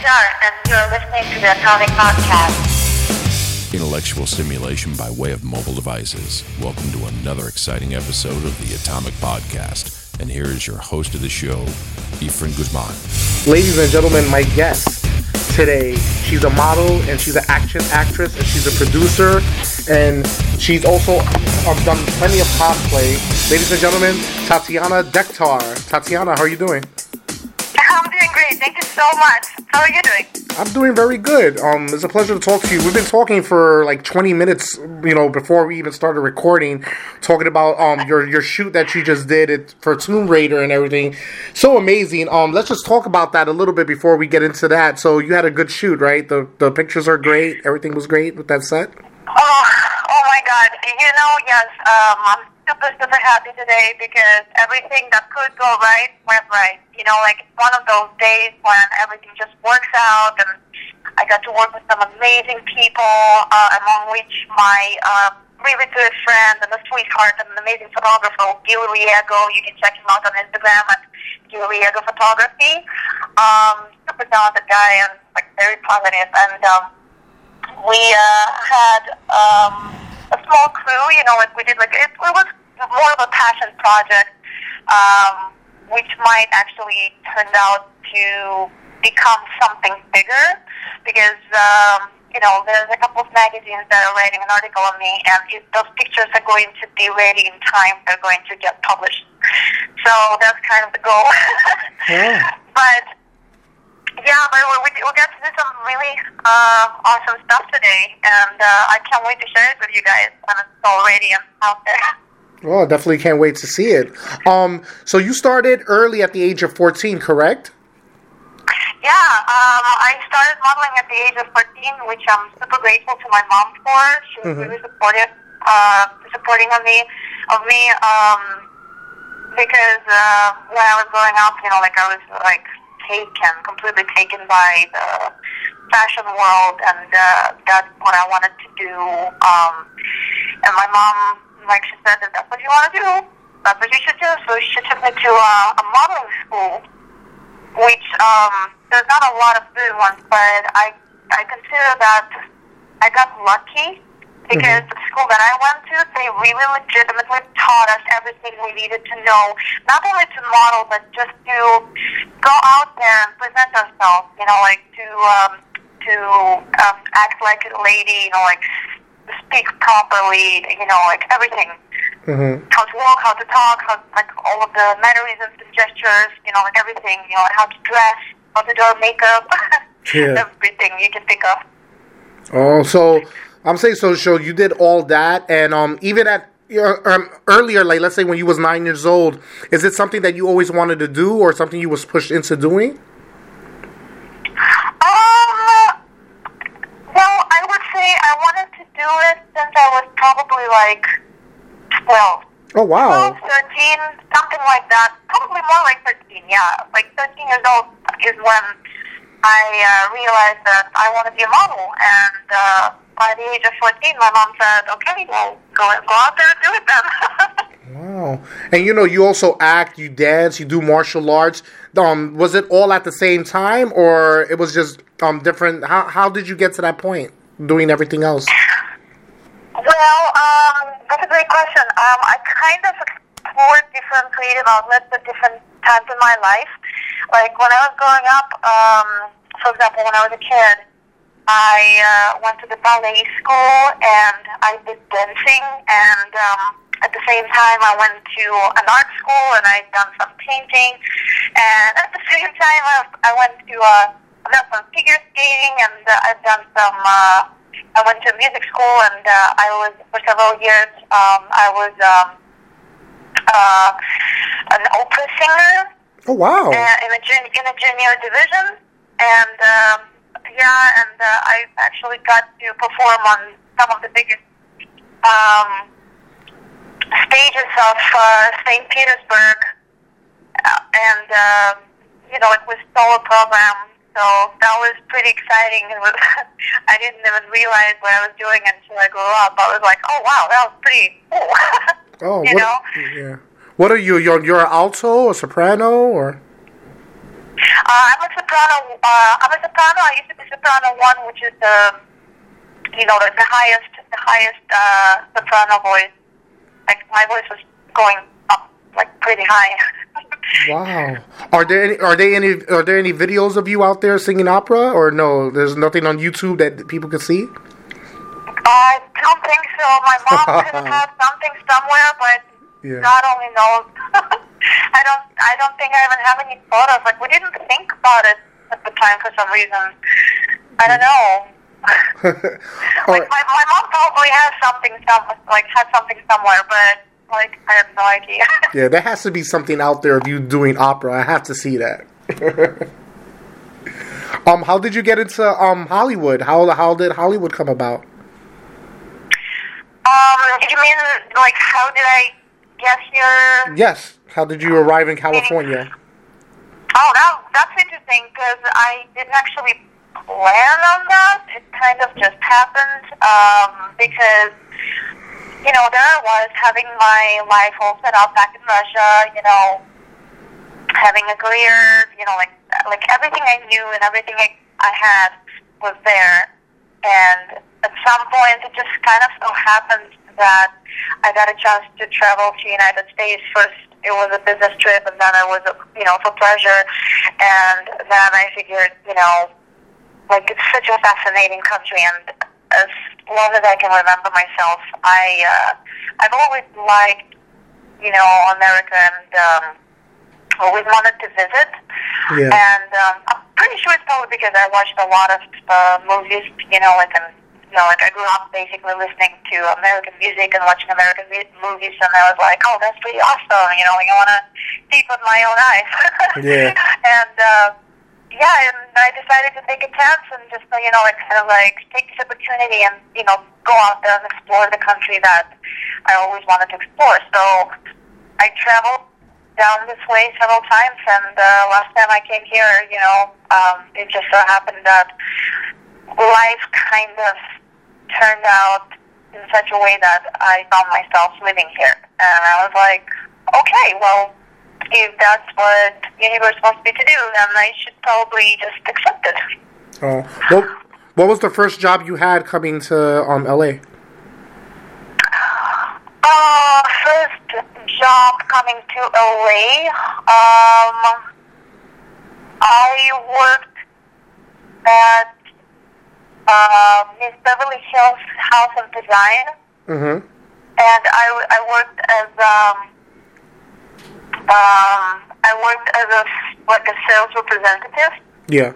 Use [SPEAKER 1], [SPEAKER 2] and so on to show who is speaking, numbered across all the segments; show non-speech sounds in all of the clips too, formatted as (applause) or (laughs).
[SPEAKER 1] Star, and you're listening to the Atomic Podcast.
[SPEAKER 2] Intellectual stimulation by way of mobile devices. Welcome to another exciting episode of the Atomic Podcast. And here is your host of the show, Efren Guzman.
[SPEAKER 3] Ladies and gentlemen, my guest today, she's a model and she's an action actress and she's a producer and she's also um, done plenty of cosplay. Ladies and gentlemen, Tatiana DeKhtyar. Tatiana, how are you doing?
[SPEAKER 1] Doing great. Thank you so much. How are you doing?
[SPEAKER 3] I'm doing very good. Um, it's a pleasure to talk to you. We've been talking for like 20 minutes, you know, before we even started recording, talking about um your your shoot that you just did it for Tomb Raider and everything. So amazing. Um, let's just talk about that a little bit before we get into that. So you had a good shoot, right? The the pictures are great. Everything was great with that set.
[SPEAKER 1] Oh, oh my God. You know, yes, um, I'm super, super happy today because everything that could go right went right. You know, like one of those days when everything just works out and I got to work with some amazing people, uh, among which my uh, really good friend and a sweetheart and an amazing photographer, Gil Riego. You can check him out on Instagram at Gil Riego Photography. Um, super talented guy and like very positive and um, we uh, had um, a small crew. You know, like we did like it, it was more of a passion project, um, which might actually turn out to become something bigger because. Um, you know, there's a couple of magazines that are writing an article on me, and if those pictures are going to be ready in time, they're going to get published. So that's kind of the goal.
[SPEAKER 3] Yeah. (laughs)
[SPEAKER 1] But yeah, but we, we, got to do some really uh, awesome stuff today, and uh, I can't wait to share it with you guys when it's already out there. (laughs)
[SPEAKER 3] Well, definitely can't wait to see it. Um, so you started early at the age of 14, correct?
[SPEAKER 1] Yeah, um, I started modeling at the age of 14, which I'm super grateful to my mom for. She was
[SPEAKER 3] Mhm.
[SPEAKER 1] really supportive, uh, supporting of me, of me, um, because uh, when I was growing up, you know, like I was like taken, completely taken by the fashion world, and uh, that's what I wanted to do. Um, and my mom, like she said, if that's what you want to do, that's what you should do. So she took me to uh, a modeling school which um, there's not a lot of good ones, but I I consider that I got lucky because the school that I went to, they really legitimately taught us everything we needed to know, not only to model, but just to go out there and present ourselves. You know, like to um, to um, act like a lady. You know, like speak properly. You know, like everything
[SPEAKER 3] Mm-hmm.
[SPEAKER 1] how to walk, how to talk, how like all of the mannerisms and gestures, you know, like everything, you know, how to dress, how to do our makeup, (laughs)
[SPEAKER 3] Yeah.
[SPEAKER 1] everything you can think of.
[SPEAKER 3] Oh, so I'm saying so. So you did all that, and um, even at um, earlier, like let's say when you was nine years old, is it something that you always wanted to do, or something you was pushed into doing?
[SPEAKER 1] Um, well, I would say I wanted to do it since I was probably like 12.
[SPEAKER 3] Oh wow!
[SPEAKER 1] 12, 13, something like that. Probably more like 13, yeah. Like 13 years old is when I uh, realized that I want to be a model. And uh, by the age of 14, my mom said, okay, well, go, go out there and do it then. (laughs)
[SPEAKER 3] Wow! And you know, you also act, you dance, you do martial arts. Um, was it all at the same time, or it was just um different? How how did you get to that point, doing everything else?
[SPEAKER 1] Well, um, that's a great question. Um, I kind of explored different creative outlets at different times in my life. Like when I was growing up, um, for example, when I was a kid, I uh, went to the ballet school and I did dancing, and um, at the same time, I went to an art school and I'd done some painting, and at the same time, I, I went to uh, I've done some figure skating and uh, I've done some. Uh, I went to music school and uh, I was for several years. Um, I was um, uh, an opera singer
[SPEAKER 3] Oh wow!
[SPEAKER 1] uh, in a jun- in a junior division, and um, yeah, and uh, I actually got to perform on some of the biggest um, stages of uh, St. Petersburg, uh, and uh, you know it was solo program. So that was pretty exciting. It was (laughs) I didn't even realize what I was doing until I grew up. I was like, oh wow, that was pretty cool. (laughs)
[SPEAKER 3] oh,
[SPEAKER 1] you
[SPEAKER 3] what,
[SPEAKER 1] know.
[SPEAKER 3] yeah. What are you? You're you're alto or soprano or?
[SPEAKER 1] Uh, I'm a soprano. Uh, I'm a soprano. I used to be soprano one, which is the, you know, the, the highest, the highest uh, soprano voice. Like my voice was going like pretty high.
[SPEAKER 3] Wow. Are there any are there any are there any videos of you out there singing opera or no? There's nothing on YouTube that people can see?
[SPEAKER 1] I don't think so. My mom could have (laughs) something somewhere, but
[SPEAKER 3] Yeah.
[SPEAKER 1] God only knows. (laughs) I don't. I don't think I even have any photos. Like we didn't think about it at the time for some reason. I don't know. (laughs) Like my, my mom probably has something some like has something somewhere, but like I have no idea. (laughs)
[SPEAKER 3] yeah, there has to be something out there of you doing opera. I have to see that. (laughs) um, how did you get into um Hollywood? How how did Hollywood come about?
[SPEAKER 1] um, you mean like how did I guess your?
[SPEAKER 3] Yes. How did you arrive in California?
[SPEAKER 1] Oh, that that's interesting because I didn't actually plan on that. It kind of just happened um, because you know there I was having my life all set up back in Russia. You know, having a career. You know, like like everything I knew and everything I, I had was there. And at some point, it just kind of so happened that I got a chance to travel to the United States. First, it was a business trip, and then it was, you know, for pleasure. And then I figured, you know, like it's such a fascinating country, and as long as I can remember myself, I uh, I've always liked, you know, America, and um, always wanted to visit.
[SPEAKER 3] Yeah.
[SPEAKER 1] And um, I'm pretty sure it's probably because I watched a lot of uh, movies, you know, like and you know, like I grew up basically listening to American music and watching American mu- movies, and I was like, oh, that's pretty awesome, you know, like I want to see with my own eyes.
[SPEAKER 3] Yeah. (laughs)
[SPEAKER 1] And uh, yeah, and I decided to take a chance and just you know, kind of like take this opportunity and you know go out there and explore the country that I always wanted to explore. So I traveled down this way several times, and uh, last time I came here, you know, um, it just so happened that life kind of turned out in such a way that I found myself living here, and I was like, okay, well, if that's what universe wants me to do, then I should probably just accept it.
[SPEAKER 3] Oh, what what was the first job you had coming to um LA?
[SPEAKER 1] Uh, first job coming to LA. Um, I worked at uh, Miss Beverly Hills House of Design,
[SPEAKER 3] Mm-hmm.
[SPEAKER 1] and I, I worked as um, um, I worked as a like a sales representative,
[SPEAKER 3] Yeah.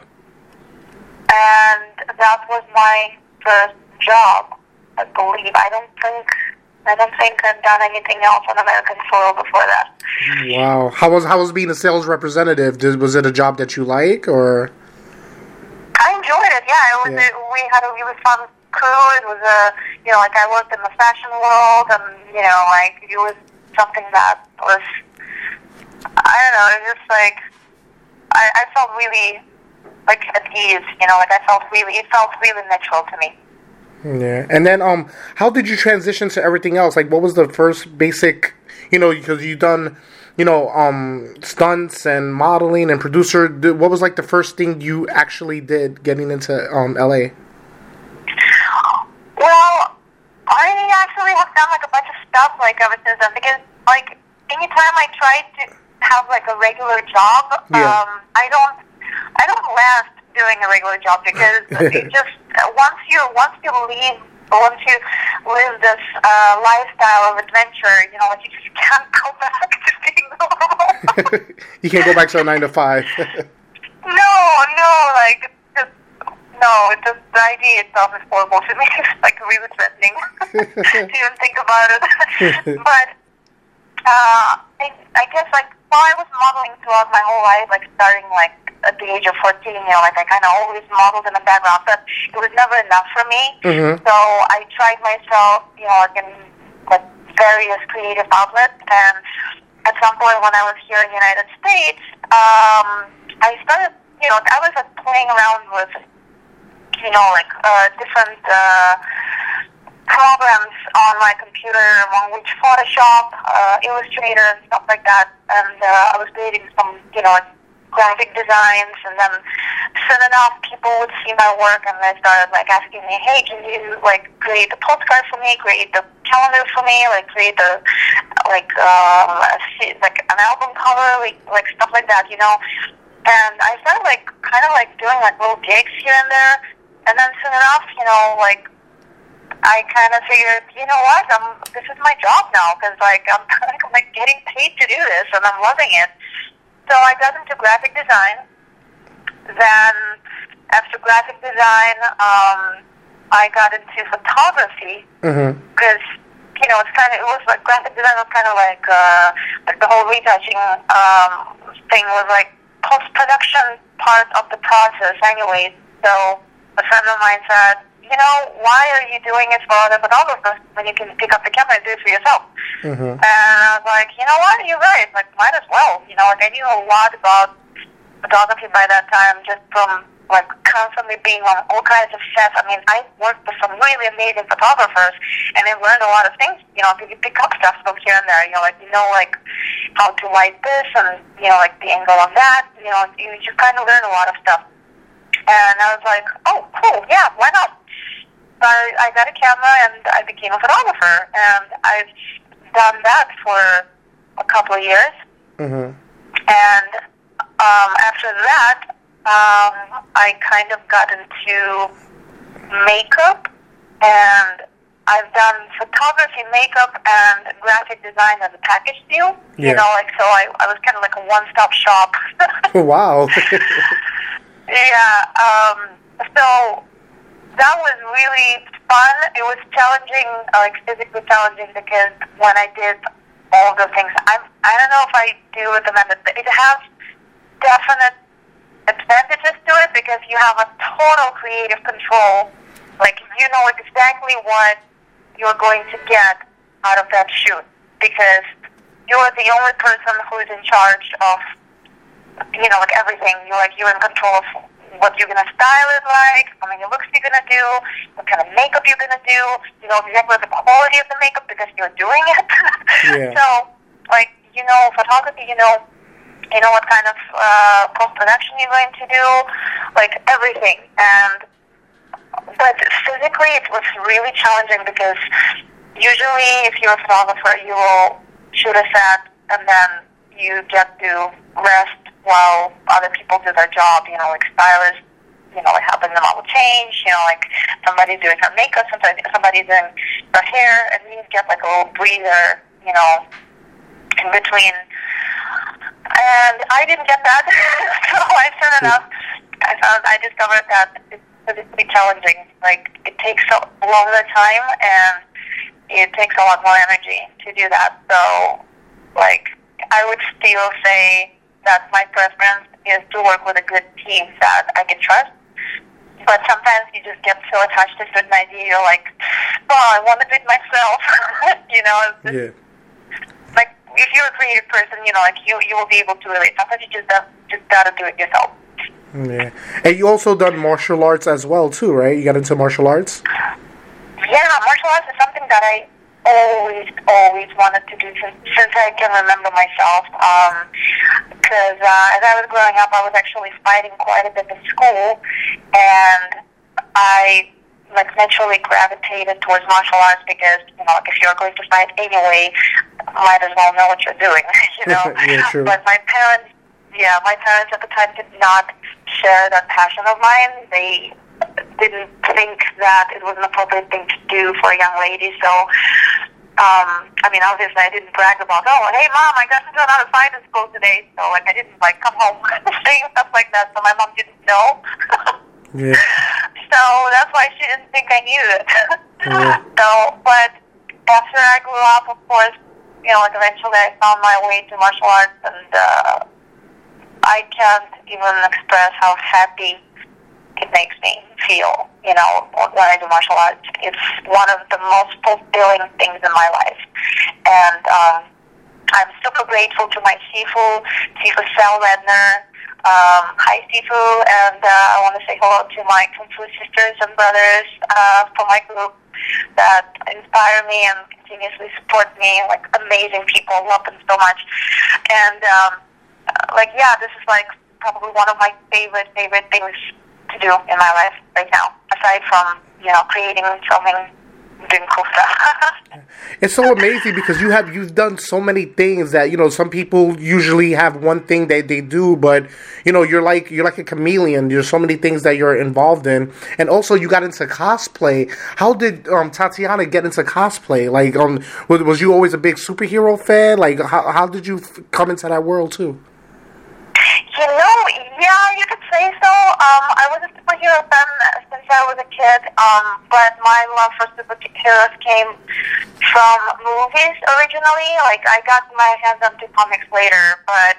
[SPEAKER 1] and that was my first job. I believe. I don't think. I don't think I've done anything else on American soil before that.
[SPEAKER 3] Wow. How was how was being a sales representative? Did, was it a job that you like or?
[SPEAKER 1] I enjoyed it. Yeah, it was.
[SPEAKER 3] Yeah.
[SPEAKER 1] A, we had a really fun crew. It was a, you know, like I worked in the fashion world, and you know, like it was something that was. I don't know. It was just like I, I felt really like at ease. You know, like I felt really. It felt really natural to me.
[SPEAKER 3] Yeah. And then um, how did you transition to everything else? Like, what was the first basic? You know, because you done. You know, um, stunts and modeling and producer. What was like the first thing you actually did getting into um LA?
[SPEAKER 1] Well, I actually have done like a bunch of stuff like ever since then because like anytime I try to have like a regular job,
[SPEAKER 3] Yeah.
[SPEAKER 1] um, I don't I don't last doing a regular job because (laughs) it just once you once you leave once you live this uh, lifestyle of adventure, you know, like you just can't go (laughs) back to being normal. (laughs)
[SPEAKER 3] you can't go back to a nine to five.
[SPEAKER 1] No, no, like just no. It just the idea itself is horrible to me. It's like really threatening to even think about it. but uh, I, I guess like while I was modeling throughout my whole life, like starting like at the age of fourteen, you know, like I kind of always modeled in the background, but it was never enough for me.
[SPEAKER 3] Mhm.
[SPEAKER 1] So I tried myself, you know, like in like various creative outlets and at some point when I was here in the United States, um, I started, you know, I was like, playing around with, you know, like uh, different uh, programs on my computer, among which Photoshop, uh, Illustrator, and stuff like that. And uh, I was creating some, you know, graphic designs, and then soon enough, people would see my work and they started like asking me, "Hey, can you like create a postcard for me? Create the calendar for me? Like create the like um, a like an album cover, like like stuff like that, you know?" And I started like kind of like doing like little gigs here and there, and then soon enough, you know, like I kind of figured, you know what, I'm this is my job now because like I'm (laughs) of like getting paid to do this and I'm loving it. So I got into graphic design. Then after graphic design, um, I got into photography
[SPEAKER 3] Mm-hmm.
[SPEAKER 1] because you know it's kind of it was like graphic design was kind of like uh, like the whole retouching um, thing was like post production part of the process, anyways. So a friend of mine said, you know, why are you doing it for other photographers when you can pick up the camera and do it for yourself?
[SPEAKER 3] Mm-hmm.
[SPEAKER 1] And I was like, you know what, you're right. Like, might as well. You know, like I knew a lot about photography by that time, just from like constantly being on all kinds of sets. I mean, I worked with some really amazing photographers, and I learned a lot of things. You know, you pick up stuff from here and there. You know, like you know, like how to light this, and you know, like the angle of that. You know, you just kind of learn a lot of stuff. And I was like, oh, cool, yeah, why not? So I, I got a camera and I became a photographer, and I've done that for a couple of years.
[SPEAKER 3] Mm-hmm.
[SPEAKER 1] And um, after that, um, I kind of got into makeup, and I've done photography, makeup, and graphic design as a package deal.
[SPEAKER 3] Yeah.
[SPEAKER 1] You know, like so, I, I was kind of like a one-stop shop. (laughs)
[SPEAKER 3] wow. (laughs) (laughs)
[SPEAKER 1] Yeah. Um, so that was really fun. It was challenging, uh, like physically challenging, because when I did all the things, I'm, I don't know if I do recommend it, but it has definite advantages to it because you have a total creative control. Like you know exactly what you're going to get out of that shoot because you're the only person who is in charge of you know, like everything. You're like you're in control of what you're gonna style it like, how many looks you're gonna do, what kind of makeup you're gonna do. You know exactly the quality of the makeup because you're doing it. (laughs)
[SPEAKER 3] Yeah.
[SPEAKER 1] so, like you know, photography, you know, you know what kind of uh, post production you're going to do, like everything. And but physically, it was really challenging because usually, if you're a photographer, you will shoot a set and then you get to rest while other people do their job. You know, like stylists, you know, like helping them out with change. You know, like somebody's doing her makeup, somebody somebody's doing her hair, and you get like a little breather. You know, in between. And I didn't get that, (laughs) so I soon enough I found I discovered that it's physically challenging. Like it takes a longer time and it takes a lot more energy to do that. So, like I would still say that my preference is to work with a good team that I can trust. But sometimes you just get so attached to a certain idea, you're like, oh, I want to do it myself. (laughs) you know, just,
[SPEAKER 3] yeah.
[SPEAKER 1] like if you're a creative person, you know, like you you will be able to relate. Sometimes you just just gotta do it yourself.
[SPEAKER 3] Yeah. And you also done martial arts as well too, right? You got into martial arts.
[SPEAKER 1] Yeah, martial arts is something that I always, always wanted to do since, since I can remember myself. Because uh, as I was growing up, I was actually fighting quite a bit in school, and I like naturally gravitated towards martial arts because you know, like if you're going to fight anyway, might as well know what you're doing, (laughs) you know. (laughs)
[SPEAKER 3] Yeah, true.
[SPEAKER 1] But my parents, yeah, my parents at the time did not share that passion of mine. They didn't think that it was an appropriate thing to do for a young lady. So, um, I mean, obviously, I didn't brag about, oh, hey, mom, I got to learn how to fight in school today. So, like, I didn't like come home (laughs) saying stuff like that. So my mom didn't know. (laughs)
[SPEAKER 3] Yeah.
[SPEAKER 1] so that's why she didn't think I knew it.
[SPEAKER 3] Yeah. (laughs)
[SPEAKER 1] so, but after I grew up, of course, you know, like eventually I found my way to martial arts, and uh, I can't even express how happy it makes me feel, you know, when I do martial arts. It's one of the most fulfilling things in my life. And um, I'm super grateful to my Sifu, Sifu Sal Redner. Um, hi, Sifu, and uh, I want to say hello to my Kung Fu sisters and brothers uh, from my group that inspire me and continuously support me, like amazing people, love them so much. And um, like, yeah, this is like probably one of my favorite favorite things to do in my life right now. Aside from you know creating, filming, doing cool stuff. (laughs)
[SPEAKER 3] It's so amazing because you have you've done so many things that you know some people usually have one thing that they do, but you know you're like you're like a chameleon. There's so many things that you're involved in, and also you got into cosplay. How did um, Tatiana get into cosplay? Like, um, was, was you always a big superhero fan? Like, how how did you come into that world too?
[SPEAKER 1] You know, yeah, you could say so. Um, I was a superhero fan since I was a kid, um, but my love for superheroes came from movies originally. Like, I got my hands on to comics later, but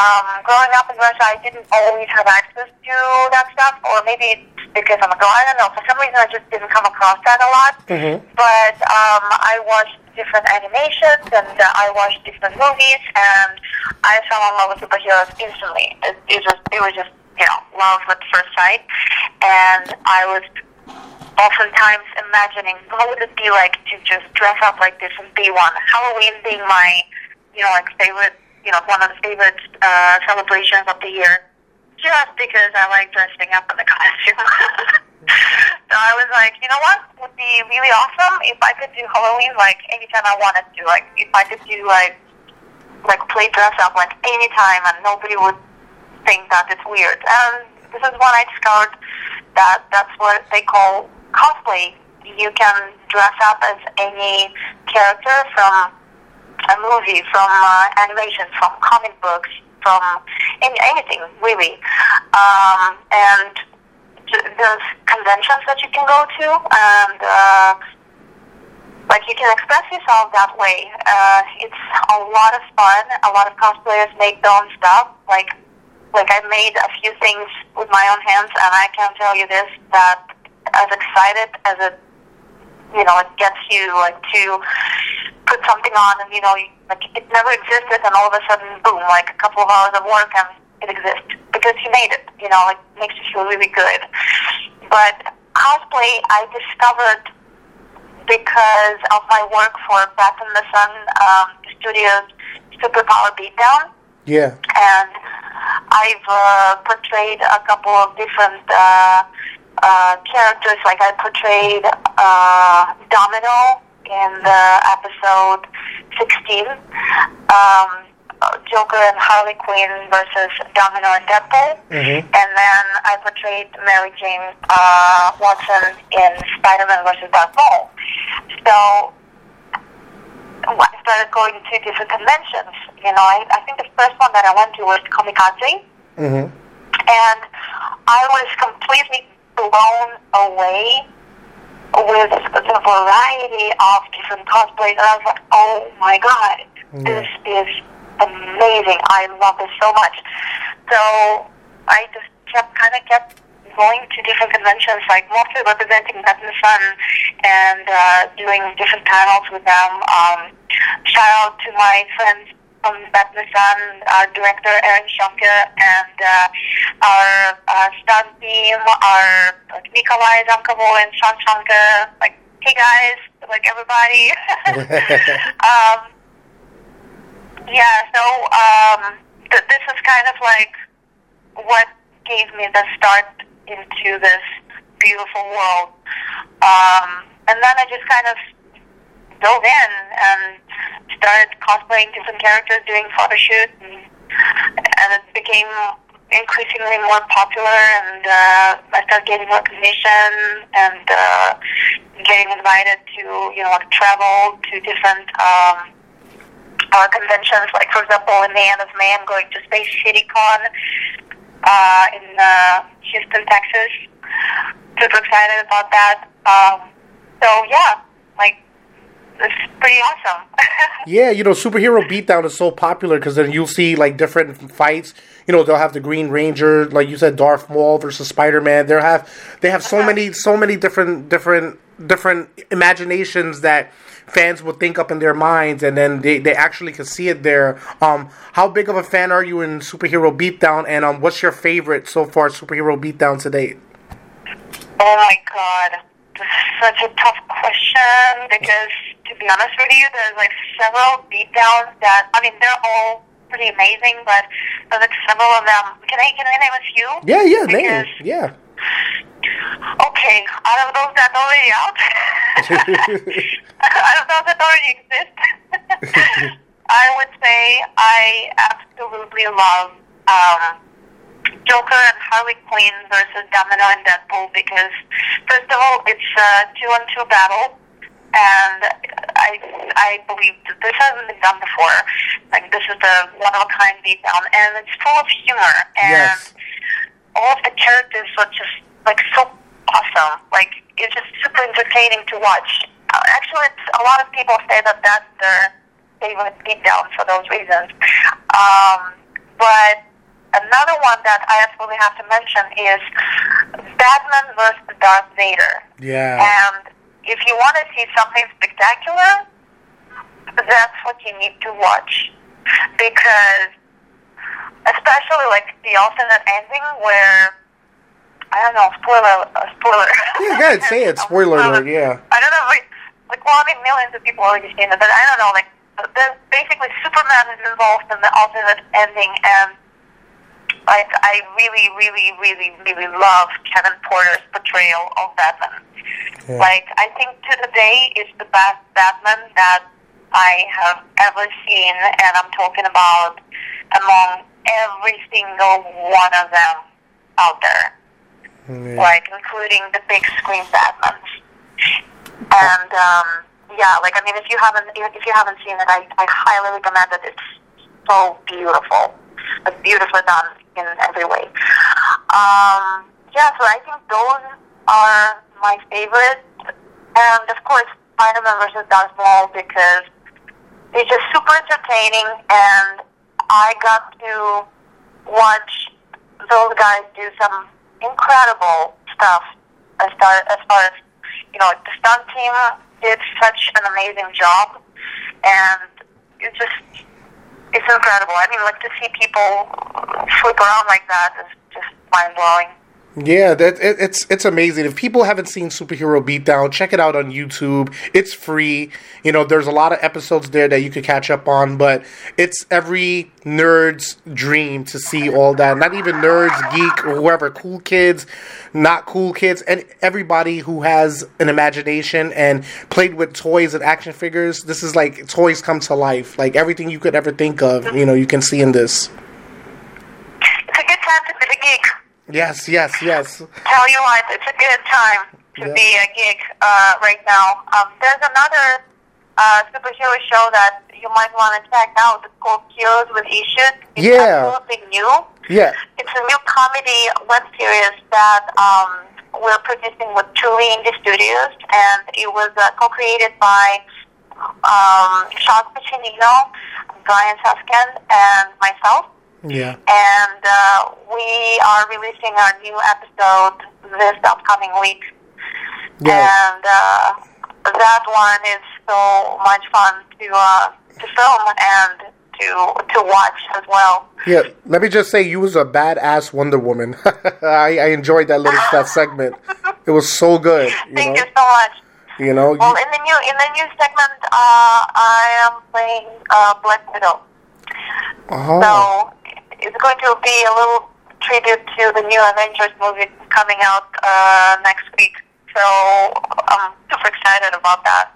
[SPEAKER 1] um, growing up in Russia, I didn't always have access to that stuff, or maybe it's because I'm a girl. I don't know. For some reason, I just didn't come across that a lot.
[SPEAKER 3] Mhm.
[SPEAKER 1] But um, I watched different animations and uh, I watched different movies, and I fell in love with superheroes instantly. It, it was it was just you know love at first sight, and I was oftentimes imagining what would it be like to just dress up like this and be one. Halloween being my you know like favorite you know one of the favorite uh, celebrations of the year, just because I like dressing up in the costume. (laughs) so I was like, you know what would be really awesome if I could do Halloween like anytime I wanted to. Like if I could do like like play dress up like anytime and nobody would think that it's weird. And this is when I discovered that that's what they call cosplay. You can dress up as any character from a movie, from uh, animation, from comic books, from any, anything really. Um, and there's conventions that you can go to, and uh, like you can express yourself that way. Uh, it's a lot of fun. A lot of cosplayers make their own stuff. Like, like I made a few things with my own hands, and I can tell you this: that as excited as it, you know, it gets you like to put something on, and you know, you- like it never existed, and all of a sudden, boom! Like a couple of hours of work, and it exists because you made it. You know, like it makes you feel really good. But cosplay, I discovered because of my work for Bat in the Sun um, Studios Superpower Beatdown,
[SPEAKER 3] Yeah.
[SPEAKER 1] and I've uh, portrayed a couple of different uh, uh, characters. Like I portrayed uh, Domino in the episode 16, um, Joker and Harley Quinn versus Domino and Deadpool,
[SPEAKER 3] Mhm.
[SPEAKER 1] and then I portrayed Mary Jane uh, Watson in Spider-Man versus Darth Maul. So I started going to different conventions. You know, I, I think the first one that I went to was Comikaze,
[SPEAKER 3] Mm-hmm.
[SPEAKER 1] and I was completely blown away with the variety of different cosplays. And I was like, oh my god, this is amazing. I love this so much. So I just kept kind of kept going to different conventions, like mostly representing in the Sun and uh, doing different panels with them. Um, shout out to my friends from Bat in the our director Aaron Schoenke, and uh, our uh, stunt team, our like, Nikolai Zamkovo and Sean. Like, hey guys, like everybody. (laughs) um, yeah, so um, th- this is kind of like what gave me the start into this beautiful world. Um, and then I just kind of dove in and started cosplaying different characters, doing photo shoots, and, and it became increasingly more popular. And uh, I started getting recognition and uh, getting invited to, you know, like travel to different. Um, uh, conventions. Like, for example, in the end of May, I'm going to Space City Con uh, in uh, Houston, Texas. Super excited about that. Um, so, yeah, it's pretty awesome. (laughs)
[SPEAKER 3] Yeah, you know, superhero beatdown is so popular because then you'll see like different fights. You know, they'll have the Green Ranger, like you said, Darth Maul versus Spider Man. They have they have so many so many different different different imaginations that fans will think up in their minds, and then they, they actually can see it there. Um, how big of a fan are you in superhero beatdown, and um, what's your favorite so far superhero beatdown to date?
[SPEAKER 1] oh, my God. This is such a tough question because, to be honest with you, there's like several beatdowns that, I mean, they're all pretty amazing, but there's like several of them. Can I can I name a few?
[SPEAKER 3] Yeah, yeah,
[SPEAKER 1] Because-
[SPEAKER 3] it. Yeah.
[SPEAKER 1] Okay, out of those that already out, (laughs) out of those that already exist, (laughs) I would say I absolutely love um, Joker and Harley Quinn versus Domino and Deadpool because, first of all, it's a two-on-two battle, and I I believe that this hasn't been done before. Like this is the one-of-a-kind beatdown, and it's full of humor and
[SPEAKER 3] Yes.
[SPEAKER 1] all of the characters are just like so awesome. Like it's just super entertaining to watch. Uh, actually, it's, a lot of people say that that's their favorite beatdown for those reasons. Um, but another one that I absolutely have to mention is Batman versus Darth Vader.
[SPEAKER 3] Yeah.
[SPEAKER 1] And if you want to see something spectacular, that's what you need to watch. Because, especially like the alternate ending where, I don't know, spoiler, uh, spoiler.
[SPEAKER 3] Yeah, go ahead, say it. (laughs) Spoiler alert, yeah.
[SPEAKER 1] I don't know, like, like well, I mean, millions of people already seen it, but I don't know, like, there's basically Superman is involved in the alternate ending, and like, I really, really, really, really love Kevin Porter's portrayal of Batman.
[SPEAKER 3] Yeah.
[SPEAKER 1] Like, I think to the day is the best Batman that I have ever seen, and I'm talking about among every single one of them out there
[SPEAKER 3] Yeah.
[SPEAKER 1] like including the big screen Batmans. And um, yeah, like I mean, if you haven't if you haven't seen it, I, I highly recommend it. It's so beautiful, it's beautifully done in every way. Um, yeah, so I think those are my favorite, and of course, Spider-Man versus Darth Maul because it's just super entertaining, and I got to watch those guys do some incredible stuff as far as, far as you know, the stunt team did such an amazing job, and it's just it's incredible. I mean, like to see people flip around like that is just mind blowing.
[SPEAKER 3] Yeah, that it, it's it's amazing. If people haven't seen Superhero Beatdown, check it out on YouTube. It's free. You know, there's a lot of episodes there that you could catch up on, but it's every nerd's dream to see all that. Not even nerds, geek, or whoever, cool kids, not cool kids, and everybody who has an imagination and played with toys and action figures. This is like toys come to life. Like everything you could ever think of, you know, you can see in this.
[SPEAKER 1] It's a good time to be a geek.
[SPEAKER 3] Yes, yes, yes.
[SPEAKER 1] Tell you what, it's a good time to
[SPEAKER 3] Yeah.
[SPEAKER 1] be a geek uh, right now. Um, there's another uh, superhero show that you might want to check out. It's called Heroes with Issues. It's
[SPEAKER 3] Yeah.
[SPEAKER 1] absolutely new.
[SPEAKER 3] Yeah.
[SPEAKER 1] It's a new comedy web series that um, we're producing with Truly Indie Studios, and it was uh, co-created by um, Sean Piccinino, Brian Suskin, and myself.
[SPEAKER 3] Yeah.
[SPEAKER 1] And uh, we are releasing our new episode this upcoming week.
[SPEAKER 3] Yeah.
[SPEAKER 1] And uh, that one is so much fun to uh, to film and to to watch as well.
[SPEAKER 3] Yeah, let me just say you was a badass Wonder Woman. (laughs) I, I enjoyed that little that segment. It was so good. You
[SPEAKER 1] Thank
[SPEAKER 3] know,
[SPEAKER 1] you so much.
[SPEAKER 3] you know.
[SPEAKER 1] Well,
[SPEAKER 3] you-
[SPEAKER 1] in the new in the new segment, uh, I am playing uh, Black Widow.
[SPEAKER 3] oh,
[SPEAKER 1] So it's going to be a little tribute to the new Avengers movie coming out uh, next week. So I'm super excited about that.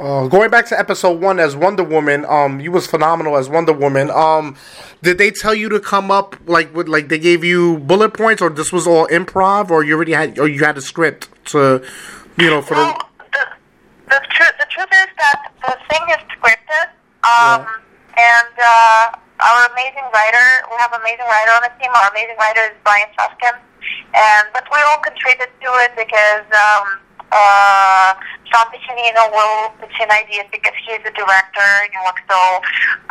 [SPEAKER 3] uh, going back to episode one as Wonder Woman, um, you was phenomenal as Wonder Woman. Um, did they tell you to come up like with like they gave you bullet points, or this was all improv, or you already had, or you had a script to, you know, for
[SPEAKER 1] Well,
[SPEAKER 3] the
[SPEAKER 1] the the, tru- the truth is that the thing is scripted, um, and uh, our amazing writer, we have an amazing writer on the team. Our amazing writer is Brian Suskin, and but we all contributed to it because um, uh, Sean Piccinino will pitch in ideas because he's the director. You know, so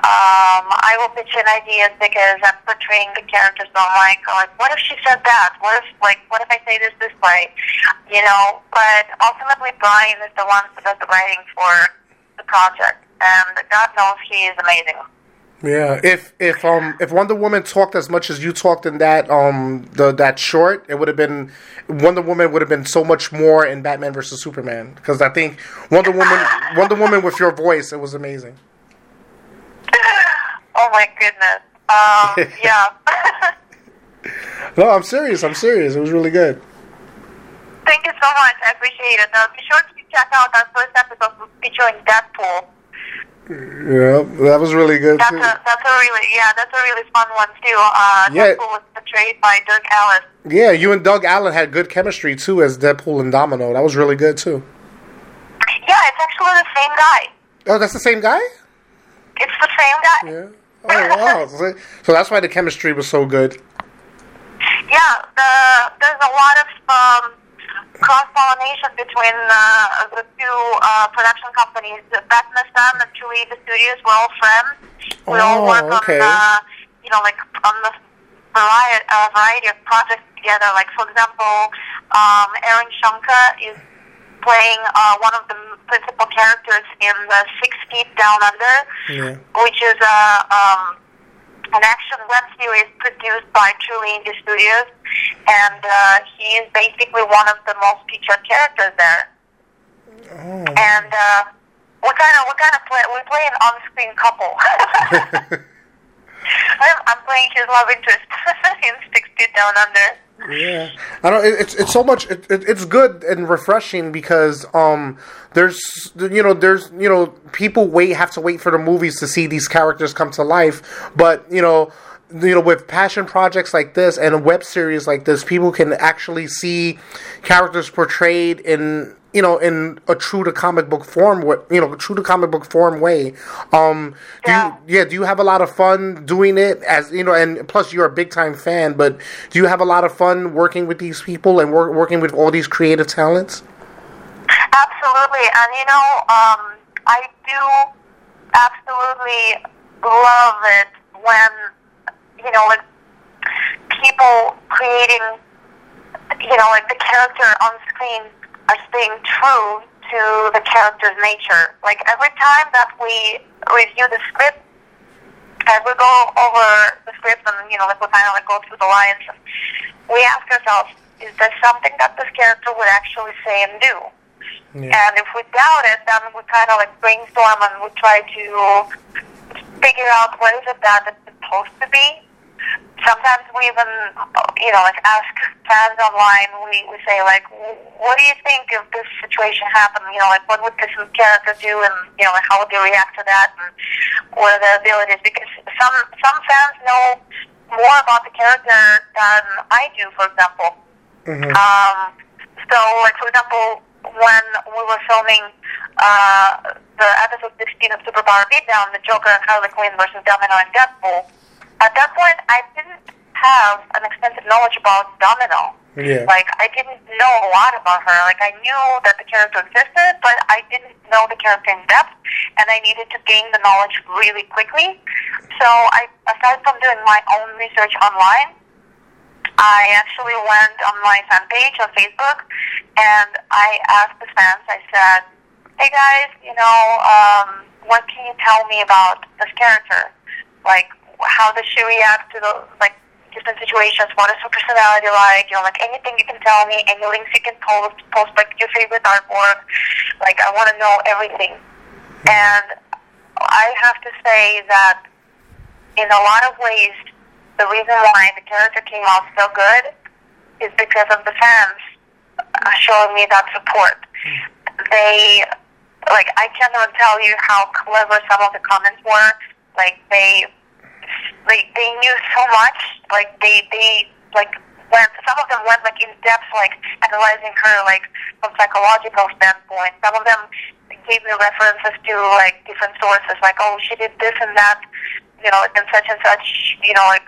[SPEAKER 1] um, I will pitch in ideas because I'm portraying the character. So I'm like, like, what if she said that? What if, like, what if I say this this way? You know, but ultimately, Brian is the one who does the writing for the project, and God knows he is amazing.
[SPEAKER 3] Yeah, if if um if Wonder Woman talked as much as you talked in that um the that short, it would have been Wonder Woman would have been so much more in Batman versus Superman because I think Wonder Woman Wonder Woman with your voice it was amazing. (laughs)
[SPEAKER 1] Oh my goodness. Um, (laughs) yeah. (laughs)
[SPEAKER 3] No, I'm serious. I'm serious. It was really good.
[SPEAKER 1] Thank you so much. I appreciate it. Uh, be sure to check out our first episode featuring Deadpool.
[SPEAKER 3] Yeah, that was really good
[SPEAKER 1] That's
[SPEAKER 3] too.
[SPEAKER 1] a that's a really yeah that's a really fun one too. Uh,
[SPEAKER 3] Yeah.
[SPEAKER 1] Deadpool was portrayed by Dirk Ellis.
[SPEAKER 3] Yeah, you and Doug Allen had good chemistry too as Deadpool and Domino. That was really good too.
[SPEAKER 1] Yeah, it's actually the same guy.
[SPEAKER 3] Oh, that's the same guy.
[SPEAKER 1] It's the same guy.
[SPEAKER 3] Yeah. Oh wow. (laughs) so so that's why the chemistry was so good.
[SPEAKER 1] Yeah, the, there's a lot of um, cross pollination between uh, the two uh, production companies. Batman and Truly Indie Studios were all friends. We all
[SPEAKER 3] Oh,
[SPEAKER 1] work
[SPEAKER 3] okay.
[SPEAKER 1] on, uh, you know, like on the variety, uh, variety of projects together. Like for example, um, Aaron Schoenke is playing uh, one of the principal characters in the Six Feet Down Under
[SPEAKER 3] Yeah.
[SPEAKER 1] which is a um, an action web series produced by True Indie Studios, and uh, he is basically one of the most featured characters there.
[SPEAKER 3] Oh.
[SPEAKER 1] And uh, we kind of we kind of play we play an on-screen couple. (laughs) (laughs) I'm, I'm playing his love interest (laughs) in Six Feet Down Under.
[SPEAKER 3] Yeah, I don't. It, it's it's so much. It, it, it's good and refreshing because um, there's you know there's you know people wait have to wait for the movies to see these characters come to life, but you know you know with passion projects like this and a web series like this, people can actually see characters portrayed in you know in a true to comic book form. What you know, true to comic book form way. Um, do
[SPEAKER 1] Yeah.
[SPEAKER 3] you yeah, do you have a lot of fun doing it as you know, and plus you're a big time fan, but do you have a lot of fun working with these people and work, working with all these creative talents?
[SPEAKER 1] Absolutely, and you know, um, I do absolutely love it when you know, like people creating, you know, like the character on screen are staying true to the character's nature. Like every time that we review the script, as we go over the script and you know, like we kind of like go through the lines, we ask ourselves, is there something that this character would actually say and do? And if we doubt it, then we kind of like brainstorm and we try to figure out what is it that it's supposed to be. Sometimes we even, you know, like ask fans online. We we say like, what do you think if this situation happened? You know, like what would this character do, and you know, like how would they react to that, and what are their abilities? Because some some fans know more about the character than I do, for example. Um, so, like for example, when we were filming uh, the episode 16 of Superpower Beatdown, the Joker and Harley Quinn versus Domino and Deadpool, at that point I didn't have an extensive knowledge about Domino.
[SPEAKER 3] Yeah.
[SPEAKER 1] Like I didn't know a lot about her. Like I knew that the character existed, but I didn't know the character in depth, and I needed to gain the knowledge really quickly. So I, aside from doing my own research online, I actually went on my fan page on Facebook and I asked the fans, I said, hey guys, you know, um, what can you tell me about this character? Like, how does she react to the, like, different situations? What is her personality like? You know, like anything you can tell me, any links you can post, post like your favorite artwork. Like, I want to know everything. And I have to say that in a lot of ways, the reason why the character came out so good is because of the fans uh, showing me that support. They, like, I cannot tell you how clever some of the comments were. Like, they, they, they knew so much. Like, they, they, like, went, some of them went, like, in depth, like, analyzing her, like, from psychological standpoint. Some of them gave me references to, like, different sources, like, oh, she did this and that, you know, and such and such, you know, like,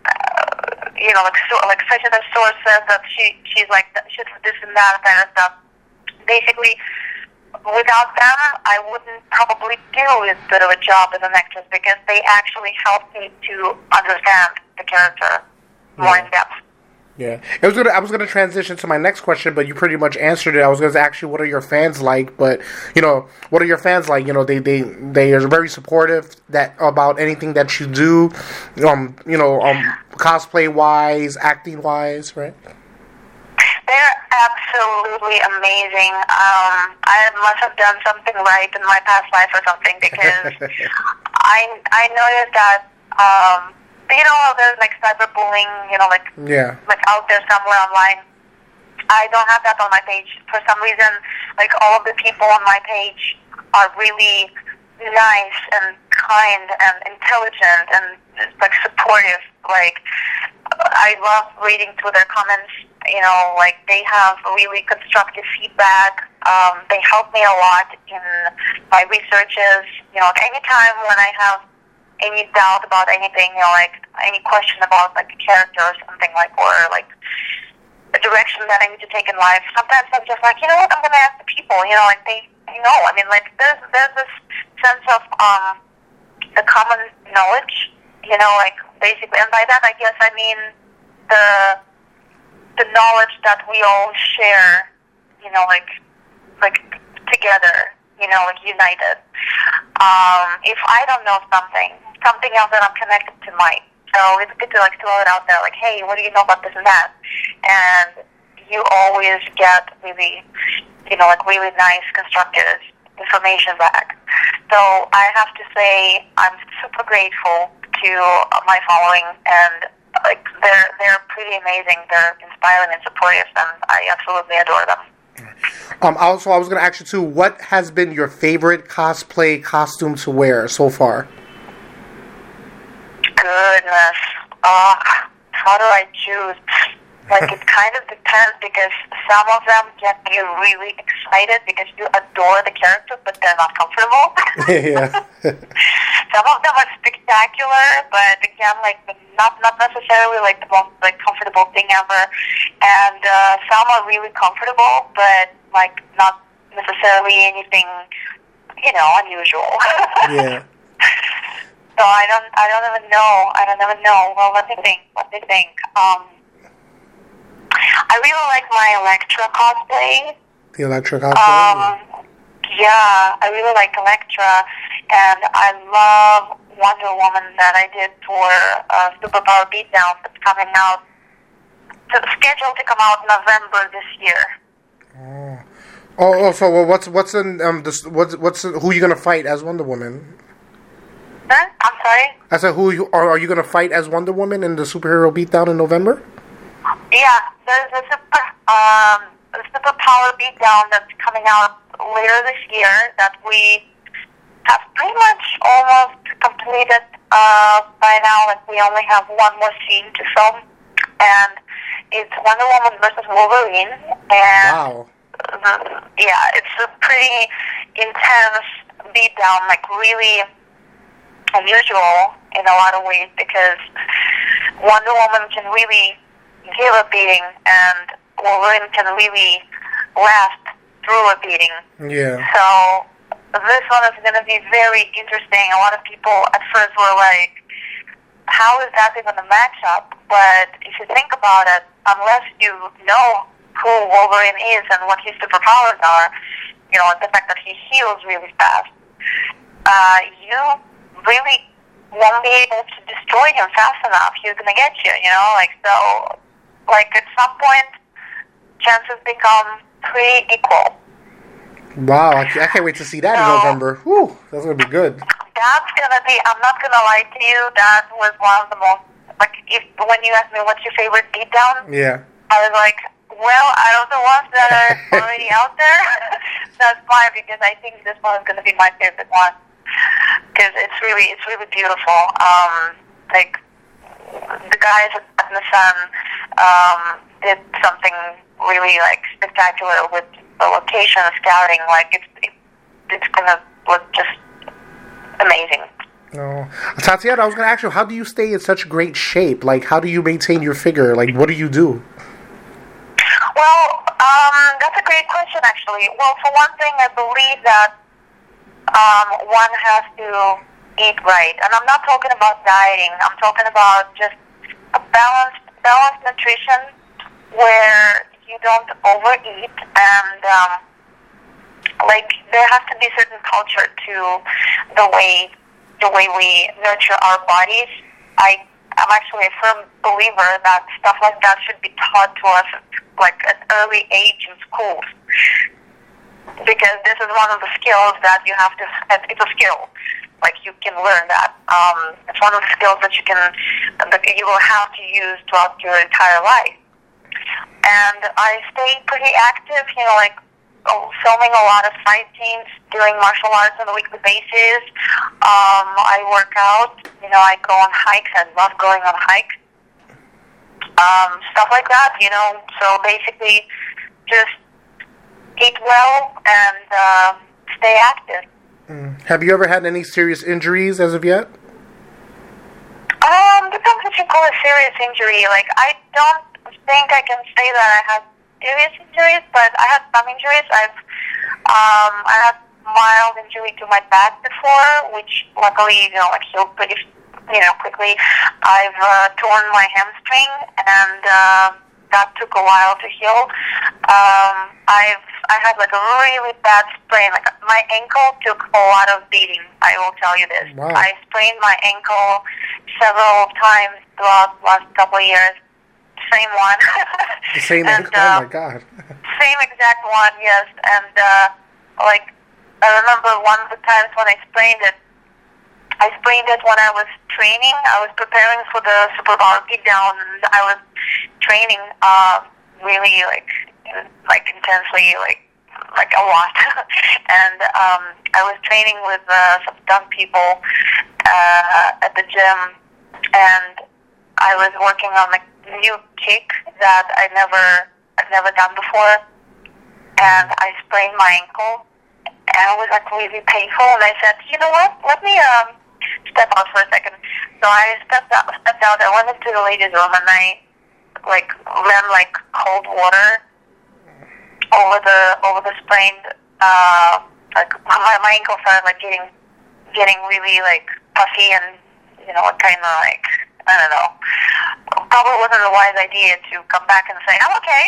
[SPEAKER 1] uh, you know, like so, like such and such source says that she she's like she's this and that kind of stuff. Basically, without them, I wouldn't probably do as good of a job as an actress because they actually helped me to understand the character more in depth.
[SPEAKER 3] Yeah, it was gonna. I was gonna transition to my next question, but you pretty much answered it. I was gonna ask you, what are your fans like? But you know, what are your fans like? You know, they they they are very supportive that about anything that you do. Um, you know, um, cosplay wise, acting wise, right?
[SPEAKER 1] They're absolutely amazing. Um, I must have done something right in my past life or something because (laughs) I I noticed that um, you know there's like cyberbullying, you know, like
[SPEAKER 3] Yeah.
[SPEAKER 1] like out there somewhere online. I don't have that on my page for some reason. Like all of the people on my page are really nice and kind and intelligent and like supportive. Like I love reading through their comments. You know, like they have really constructive feedback. Um, they help me a lot in my researches. You know, anytime when I have any doubt about anything, you know, like any question about like a character or something like, or like a direction that I need to take in life. Sometimes I'm just like, you know what, I'm gonna ask the people. You know, like they, they know. I mean, like there's there's this sense of um the common knowledge. You know, like basically, and by that I guess I mean the the knowledge that we all share. You know, like like together. You know, like united. Um, if I don't know something, something else that I'm connected to might. So it's good to like throw it out there, like, hey, what do you know about this and that? And you always get really, you know, like really nice, constructive information back. So I have to say, I'm super grateful to my following, and like they're they're pretty amazing. They're inspiring and supportive, and I absolutely adore them.
[SPEAKER 3] Um, also, I was going to ask you too. What has been your favorite cosplay costume to wear so far?
[SPEAKER 1] Goodness, uh, how do I choose? Like it kind of depends because some of them get you really excited because you adore the character, but they're not comfortable. (laughs)
[SPEAKER 3] yeah. (laughs)
[SPEAKER 1] some of them are spectacular, but again, like not not necessarily like the most like comfortable thing ever. And uh, some are really comfortable, but like not necessarily anything, you know, unusual. (laughs)
[SPEAKER 3] yeah.
[SPEAKER 1] So I don't, I don't even know. I don't even know. Well, let me think. Let me think. Um, I really like my Elektra cosplay.
[SPEAKER 3] The electric cosplay.
[SPEAKER 1] Um, yeah, I really like Elektra, and I love Wonder Woman that I did for uh, Superpower Beatdown that's coming out. Scheduled to come out November this year.
[SPEAKER 3] oh, oh, so well, what's what's in um this what's what's who you gonna fight as Wonder Woman?
[SPEAKER 1] Huh? I'm sorry.
[SPEAKER 3] I said, who you, are, are you gonna fight as Wonder Woman in the superhero beatdown in November?
[SPEAKER 1] Yeah, there's a super um, a superpower beatdown that's coming out later this year that we have pretty much almost completed uh, by now. Like we only have one more scene to film, and it's Wonder Woman versus Wolverine. And
[SPEAKER 3] Wow.
[SPEAKER 1] the, yeah, it's a pretty intense beatdown, like really unusual in a lot of ways because Wonder Woman can really give a beating and Wolverine can really last through a beating.
[SPEAKER 3] Yeah.
[SPEAKER 1] So this one is going to be very interesting. A lot of people at first were like, how is that even a matchup? But if you think about it, unless you know who Wolverine is and what his superpowers are, you know, the fact that he heals really fast, uh, you really won't be able to destroy him fast enough. He's going to get you, you know, like, so, like, at some point, chances become pretty equal.
[SPEAKER 3] Wow. I, ca- I can't wait to see that in November. Whew, that's gonna be good.
[SPEAKER 1] That's gonna be. I'm not gonna lie to you. That was one of the most. Like, if when you asked me what's your favorite beatdown,
[SPEAKER 3] Yeah.
[SPEAKER 1] I was like, well, out of the ones that are (laughs) already out there, (laughs) that's fine because I think this one is gonna be my favorite one because it's really, it's really beautiful. Um, like the guys at the Sun um, did something really like spectacular with the location scouting. Like it's, it, it's gonna look just amazing.
[SPEAKER 3] No. Tatiana, I was gonna ask you, how do you stay in such great shape? Like, how do you maintain your figure? Like, what do you do?
[SPEAKER 1] Well, um, that's a great question, actually. Well, for one thing, I believe that um, one has to eat right, and I'm not talking about dieting. I'm talking about just a balanced, balanced nutrition where you don't overeat, and um, like there has to be certain culture to the way the way we nurture our bodies. I I'm actually a firm believer that stuff like that should be taught to us like at early age in schools. Because this is one of the skills that you have to, it's a skill like you can learn that. Um, it's one of the skills that you can that you will have to use throughout your entire life. And I stay pretty active, you know, like oh, filming a lot of fight scenes, doing martial arts on a weekly basis. Um, I work out, you know, I go on hikes. I love going on hikes. Um, stuff like that, you know. So basically, just eat well and uh, stay active.
[SPEAKER 3] Have you ever had any serious injuries as of yet?
[SPEAKER 1] Um, depends what you call a serious injury. Like, I don't think I can say that I had serious injuries, but I had some injuries. I've, um, I had mild injury to my back before, which luckily, you know, like healed pretty, you know, quickly. I've uh, torn my hamstring, and uh, that took a while to heal. Um, I've I had like a really bad sprain. Like my ankle took a lot of beating. I will tell you this.
[SPEAKER 3] Wow.
[SPEAKER 1] I sprained my ankle several times throughout the last couple of years. Same one.
[SPEAKER 3] The same (laughs)
[SPEAKER 1] and,
[SPEAKER 3] ankle?
[SPEAKER 1] uh,
[SPEAKER 3] oh my god. (laughs)
[SPEAKER 1] same exact one, yes. And uh, like I remember one of the times when I sprained it. I sprained it when I was training. I was preparing for the Super Power Beatdown, and I was training uh, really like like intensely, like like a lot. (laughs) and um, I was training with uh, some stunt people uh, at the gym, and I was working on a new kick that I never I've never done before, and I sprained my ankle, and it was like really painful. And I said, you know what? Let me um step out for a second. So I stepped out. Stepped out. I went into the ladies' room, and I like ran like cold water over the over the sprained uh like my, my ankle started like getting getting really like puffy and you know kind of like I don't know probably wasn't a wise idea to come back and say I'm okay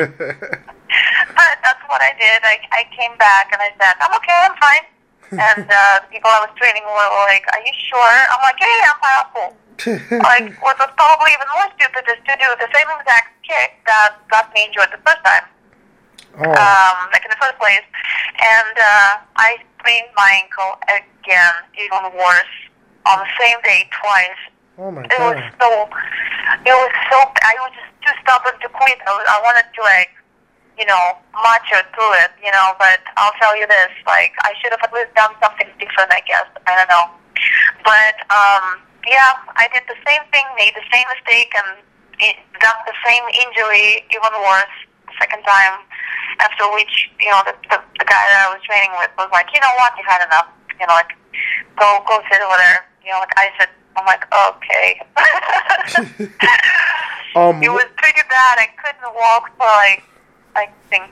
[SPEAKER 1] (laughs) (laughs) but that's what I did I I came back and I said I'm okay I'm fine and uh, the people I was training were like are you sure I'm like yeah, yeah I'm fine (laughs) like what was probably even more stupid is to do the same exact kick that got me injured the first time
[SPEAKER 3] oh,
[SPEAKER 1] um, like in the first place. And uh, I sprained my ankle again, even worse, on the same day twice.
[SPEAKER 3] oh my
[SPEAKER 1] It was so, it was so, I was just too stubborn to quit. I, was, I wanted to like, you know, macho through it, you know, but I'll tell you this, like, I should have at least done something different, I guess. I don't know. But, um, yeah, I did the same thing, made the same mistake, and it got the same injury, even worse, the second time. After which, you know, the, the, the guy that I was training with was like, you know what, you've had enough. You know, like, go, go sit over there. You know, like, I said, I'm like, okay. (laughs)
[SPEAKER 3] Um, (laughs)
[SPEAKER 1] it was pretty bad. I couldn't walk for like, I think,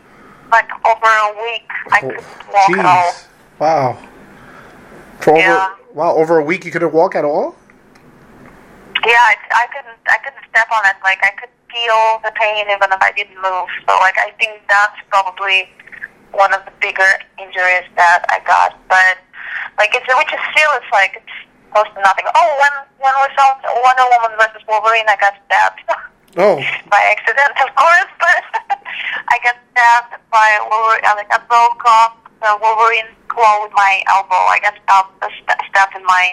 [SPEAKER 1] like over a week. I
[SPEAKER 3] oh,
[SPEAKER 1] couldn't walk at all.
[SPEAKER 3] Wow. For over,
[SPEAKER 1] Yeah.
[SPEAKER 3] wow, over a week you couldn't walk at all?
[SPEAKER 1] Yeah, I, I couldn't, I couldn't step on it. Like, I could feel the pain even if I didn't move. So, like, I think that's probably one of the bigger injuries that I got. But, like, it's which is still, it's like it's close to nothing. Oh, when when we filmed Wonder Woman versus Wolverine, I got stabbed. (laughs)
[SPEAKER 3] Oh,
[SPEAKER 1] by accident, of course, but by Wolverine. uh, Like I broke off the Wolverine claw with my elbow. I got stabbed, uh, st- stabbed in my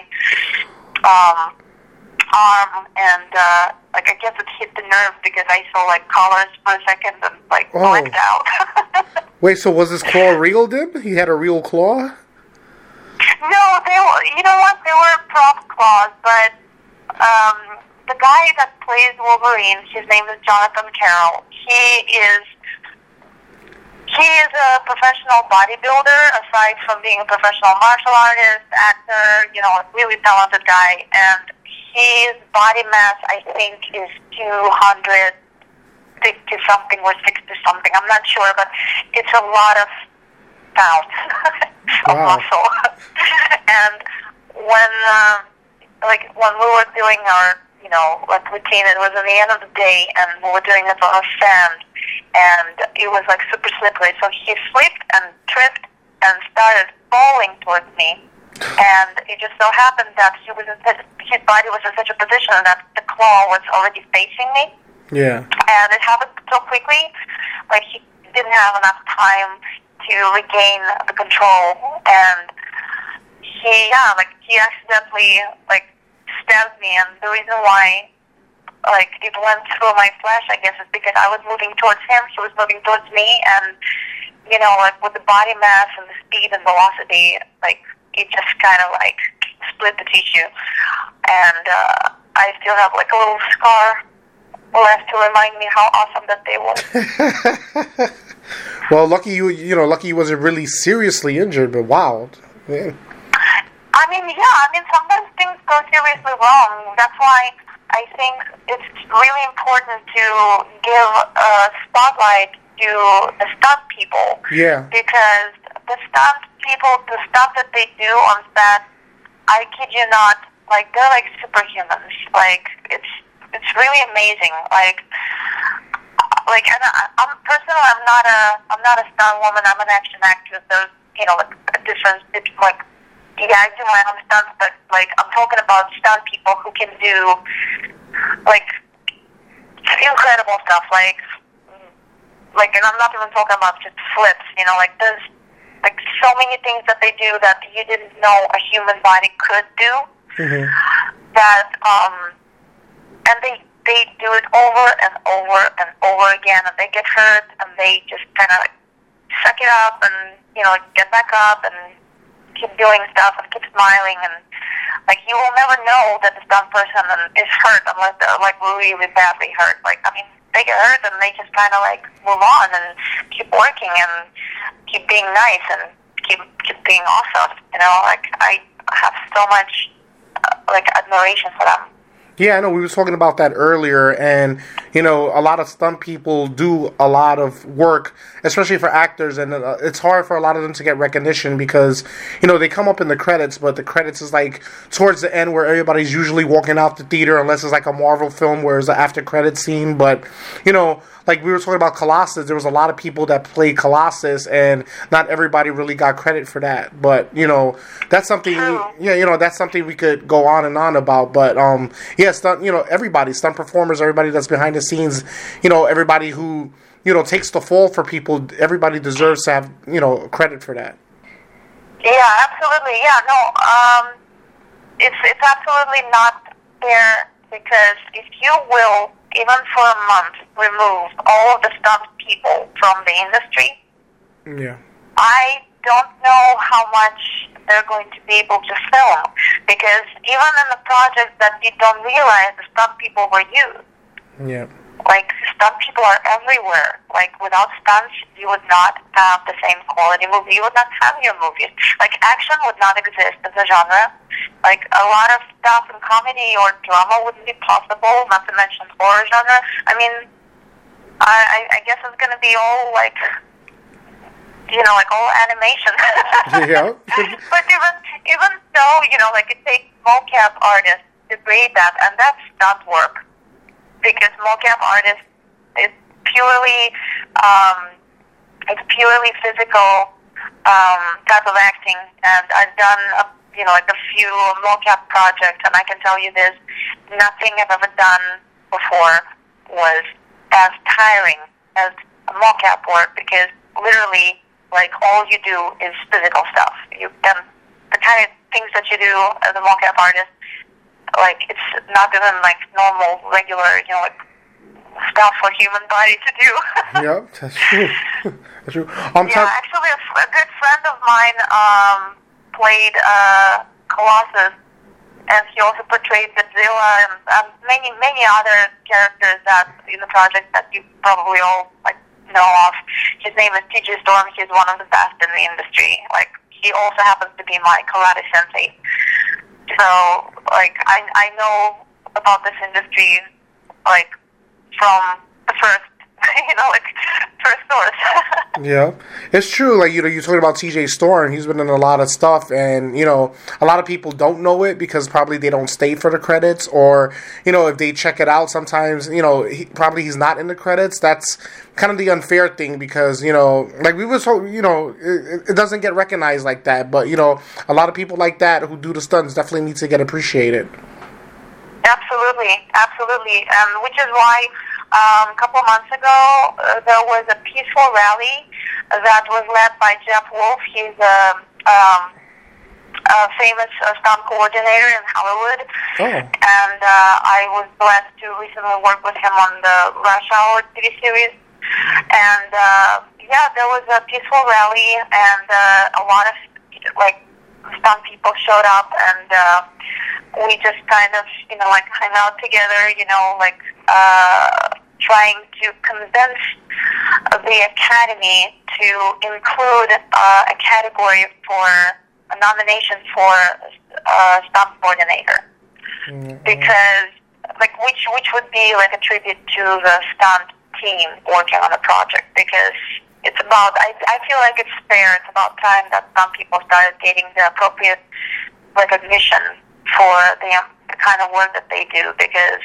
[SPEAKER 1] um, arm, and uh, like I guess it hit the nerve because I saw like colors for a second and like
[SPEAKER 3] Oh.
[SPEAKER 1] blacked out. (laughs)
[SPEAKER 3] wait, so was his claw real, then? He had a real claw?
[SPEAKER 1] No, they were. You know what? They were prop claws, but um, the guy that plays Wolverine, his name is Jonathan Carroll. He is he is a professional bodybuilder. Aside from being a professional martial artist, actor, you know, a really talented guy, and his body mass, I think, is two hundred fifty something or sixty something. I'm not sure, but it's a lot of pounds (laughs) of
[SPEAKER 3] Wow.
[SPEAKER 1] muscle. (laughs) and when, um, like, when we were doing our, you know, like routine, it was at the end of the day, and we were doing it on a sand, and it was like super slippery. So he slipped and tripped and started falling towards me. And it just so happened that he was in such, his body was in such a position that the claw was already facing me
[SPEAKER 3] Yeah.
[SPEAKER 1] and it happened so quickly. Like he didn't have enough time to regain the control, and he yeah like he accidentally like stabbed me, and the reason why like it went through my flesh, I guess, is because I was moving towards him, he was moving towards me, and you know, like with the body mass and the speed and velocity, like it just kind of like split the tissue, and uh, I still have like a little scar left to remind me how awesome that day was. (laughs)
[SPEAKER 3] well, lucky you, you know, lucky you wasn't really seriously injured, but wow.
[SPEAKER 1] Yeah. I mean, yeah, I mean, sometimes things go seriously wrong. That's why I think it's really important to give a spotlight to the stunt people.
[SPEAKER 3] Yeah.
[SPEAKER 1] Because the stunt people, the stuff that they do on set, I kid you not, like they're like superhumans. Like it's it's really amazing. Like like and I, I'm personally I'm not a I'm not a stunt woman. I'm an action actress. There's you know like a difference. It's like yeah, I do my own stunts, but like I'm talking about stunt people who can do like incredible stuff, like like, and I'm not even talking about just flips. You know, like there's like so many things that they do that you didn't know a human body could do.
[SPEAKER 3] Mm-hmm.
[SPEAKER 1] That um, and they they do it over and over and over again, and they get hurt, and they just kind of suck it up, and you know, get back up, and keep doing stuff and keep smiling and like you will never know that the stunt person is hurt unless they're like really badly hurt. Like I mean, they get hurt and they just kind of like move on and keep working and keep being nice and keep keep being awesome. You know, like I have so much uh, like admiration for them.
[SPEAKER 3] Yeah, I know we were talking about that earlier, and you know, a lot of stunt people do a lot of work, especially for actors, and uh, it's hard for a lot of them to get recognition because you know they come up in the credits, but the credits is like towards the end where everybody's usually walking out the theater, unless it's like a Marvel film where it's an after credit scene. But you know, like we were talking about Colossus, there was a lot of people that played Colossus, and not everybody really got credit for that. But you know, that's something. Yeah, you know, that's something we could go on and on about. But um, yeah, stunt. You know, everybody, stunt performers, everybody that's behind the scenes. You know, everybody who you know takes the fall for people. Everybody deserves to have you know credit for that.
[SPEAKER 1] Yeah, absolutely. Yeah, no, um, it's it's absolutely not fair because if you will even for a month, remove all of the stunt people from the industry,
[SPEAKER 3] yeah,
[SPEAKER 1] I don't know how much they're going to be able to film because even in the projects that you don't realize, the stunt people were used.
[SPEAKER 3] Yeah.
[SPEAKER 1] Like stunt people are everywhere. Like without stunts, you would not have the same quality movie. You would not have your movies. Like action would not exist as a genre. Like a lot of stuff in comedy or drama wouldn't be possible. Not to mention horror genre. I mean, I I guess it's gonna be all like you know, like all animation. (laughs)
[SPEAKER 3] yeah. (laughs)
[SPEAKER 1] but even even though, you know, like it takes mocap artists to create that and that's not work because mocap artist is purely um, it's purely physical um, type of acting, and I've done a, you know like a few mocap projects, and I can tell you this: nothing I've ever done before was as tiring as mocap work because literally, like all you do is physical stuff. You and the kind of things that you do as a mocap artist like it's not even like normal, regular, you know, like stuff for human body to do. (laughs)
[SPEAKER 3] yep, that's true. (laughs) that's true. Um,
[SPEAKER 1] yeah, actually, a, a good friend of mine um, played uh, Colossus, and he also portrayed Godzilla and um, many, many other characters that in the project that you probably all like know of. His name is TJ Storm. He's one of the best in the industry. Like he also happens to be my karate sensei. So, like, I I know about this industry, like, from the first, (laughs) you know, like, first source. (laughs)
[SPEAKER 3] yeah, it's true. Like, you know, you're talking about TJ Storm. He's been in a lot of stuff, and you know, a lot of people don't know it because probably they don't stay for the credits, or you know, if they check it out, sometimes you know, he, probably he's not in the credits. That's kind of the unfair thing because you know, like we were so you know, it, it, doesn't get recognized like that. But you know, a lot of people like that who do the stunts definitely need to get appreciated.
[SPEAKER 1] Absolutely, absolutely, and which is why um, a couple months ago uh, there was a peaceful rally that was led by Jeff Wolfe. He's a um, a famous uh, stunt coordinator in Hollywood.
[SPEAKER 3] Oh.
[SPEAKER 1] And uh, I was blessed to recently work with him on the Rush Hour TV series. And uh, yeah, there was a peaceful rally, and uh, a lot of like stunt people showed up, and uh, we just kind of you know like hung out together. You know, like uh, trying to convince the academy to include uh, a category for a nomination for uh, stunt coordinator because like which which would be like a tribute to the stunt team working on the project because it's about I I feel like it's fair. It's about time that some people started getting the appropriate recognition for the, the kind of work that they do because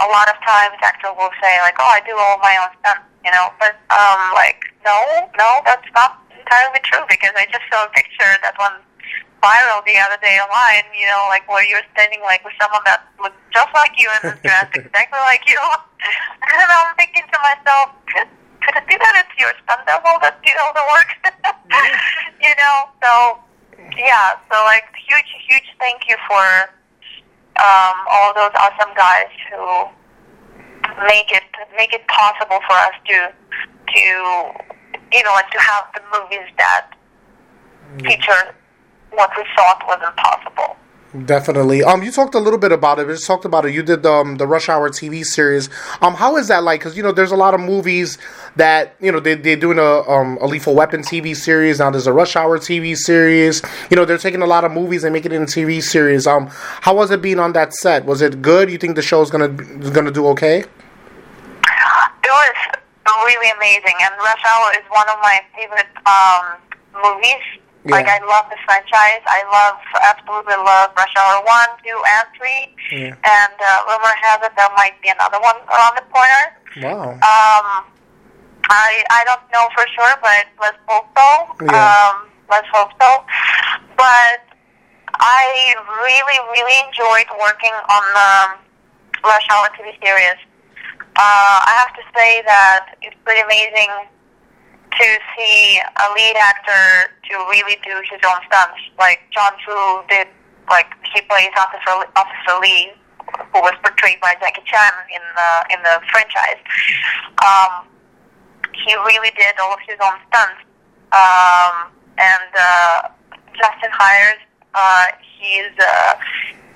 [SPEAKER 1] a lot of times actors will say like, "Oh, I do all my own stunts," you know, but um, like, no, no, that's not entirely true because I just saw a picture that went viral the other day online, you know, like where you're standing like with someone that looks just like you and is dressed exactly like you, (laughs) and I'm thinking to myself, could, it be that it's your stunt double that did all the work? (laughs) you know, so yeah, so like huge, huge thank you for um, all those awesome guys who make it make it possible for us to to you know like to have the movies that feature what we thought was impossible.
[SPEAKER 3] Definitely. Um, you talked a little bit about it. We just talked about it. You did um the Rush Hour TV series. Um, how is that like? Because you know, there's a lot of movies that you know they they're doing a um a Lethal Weapon TV series now. There's a Rush Hour TV series. You know, they're taking a lot of movies and making it into TV series. Um, how was it being on that set? Was it good? You think the show's gonna is gonna do okay?
[SPEAKER 1] It was really amazing, and Rush Hour is one of my favorite um, movies. Like I love the franchise. I love absolutely love Rush Hour one, two, and three.
[SPEAKER 3] Yeah.
[SPEAKER 1] And uh, rumor has it there might be another one around the corner.
[SPEAKER 3] Wow.
[SPEAKER 1] Um, I I don't know for sure, but let's hope so.
[SPEAKER 3] Yeah.
[SPEAKER 1] Um, let's hope so. But I really really enjoyed working on the Rush Hour TV series. Uh, I have to say that it's pretty amazing to see a lead actor to really do his own stunts. Like Jon Foo did, like he plays Officer Officer Lee, who was portrayed by Jackie Chan in the in the franchise. Um, he really did all of his own stunts. Um, and uh, Justin Hires, uh, he's uh,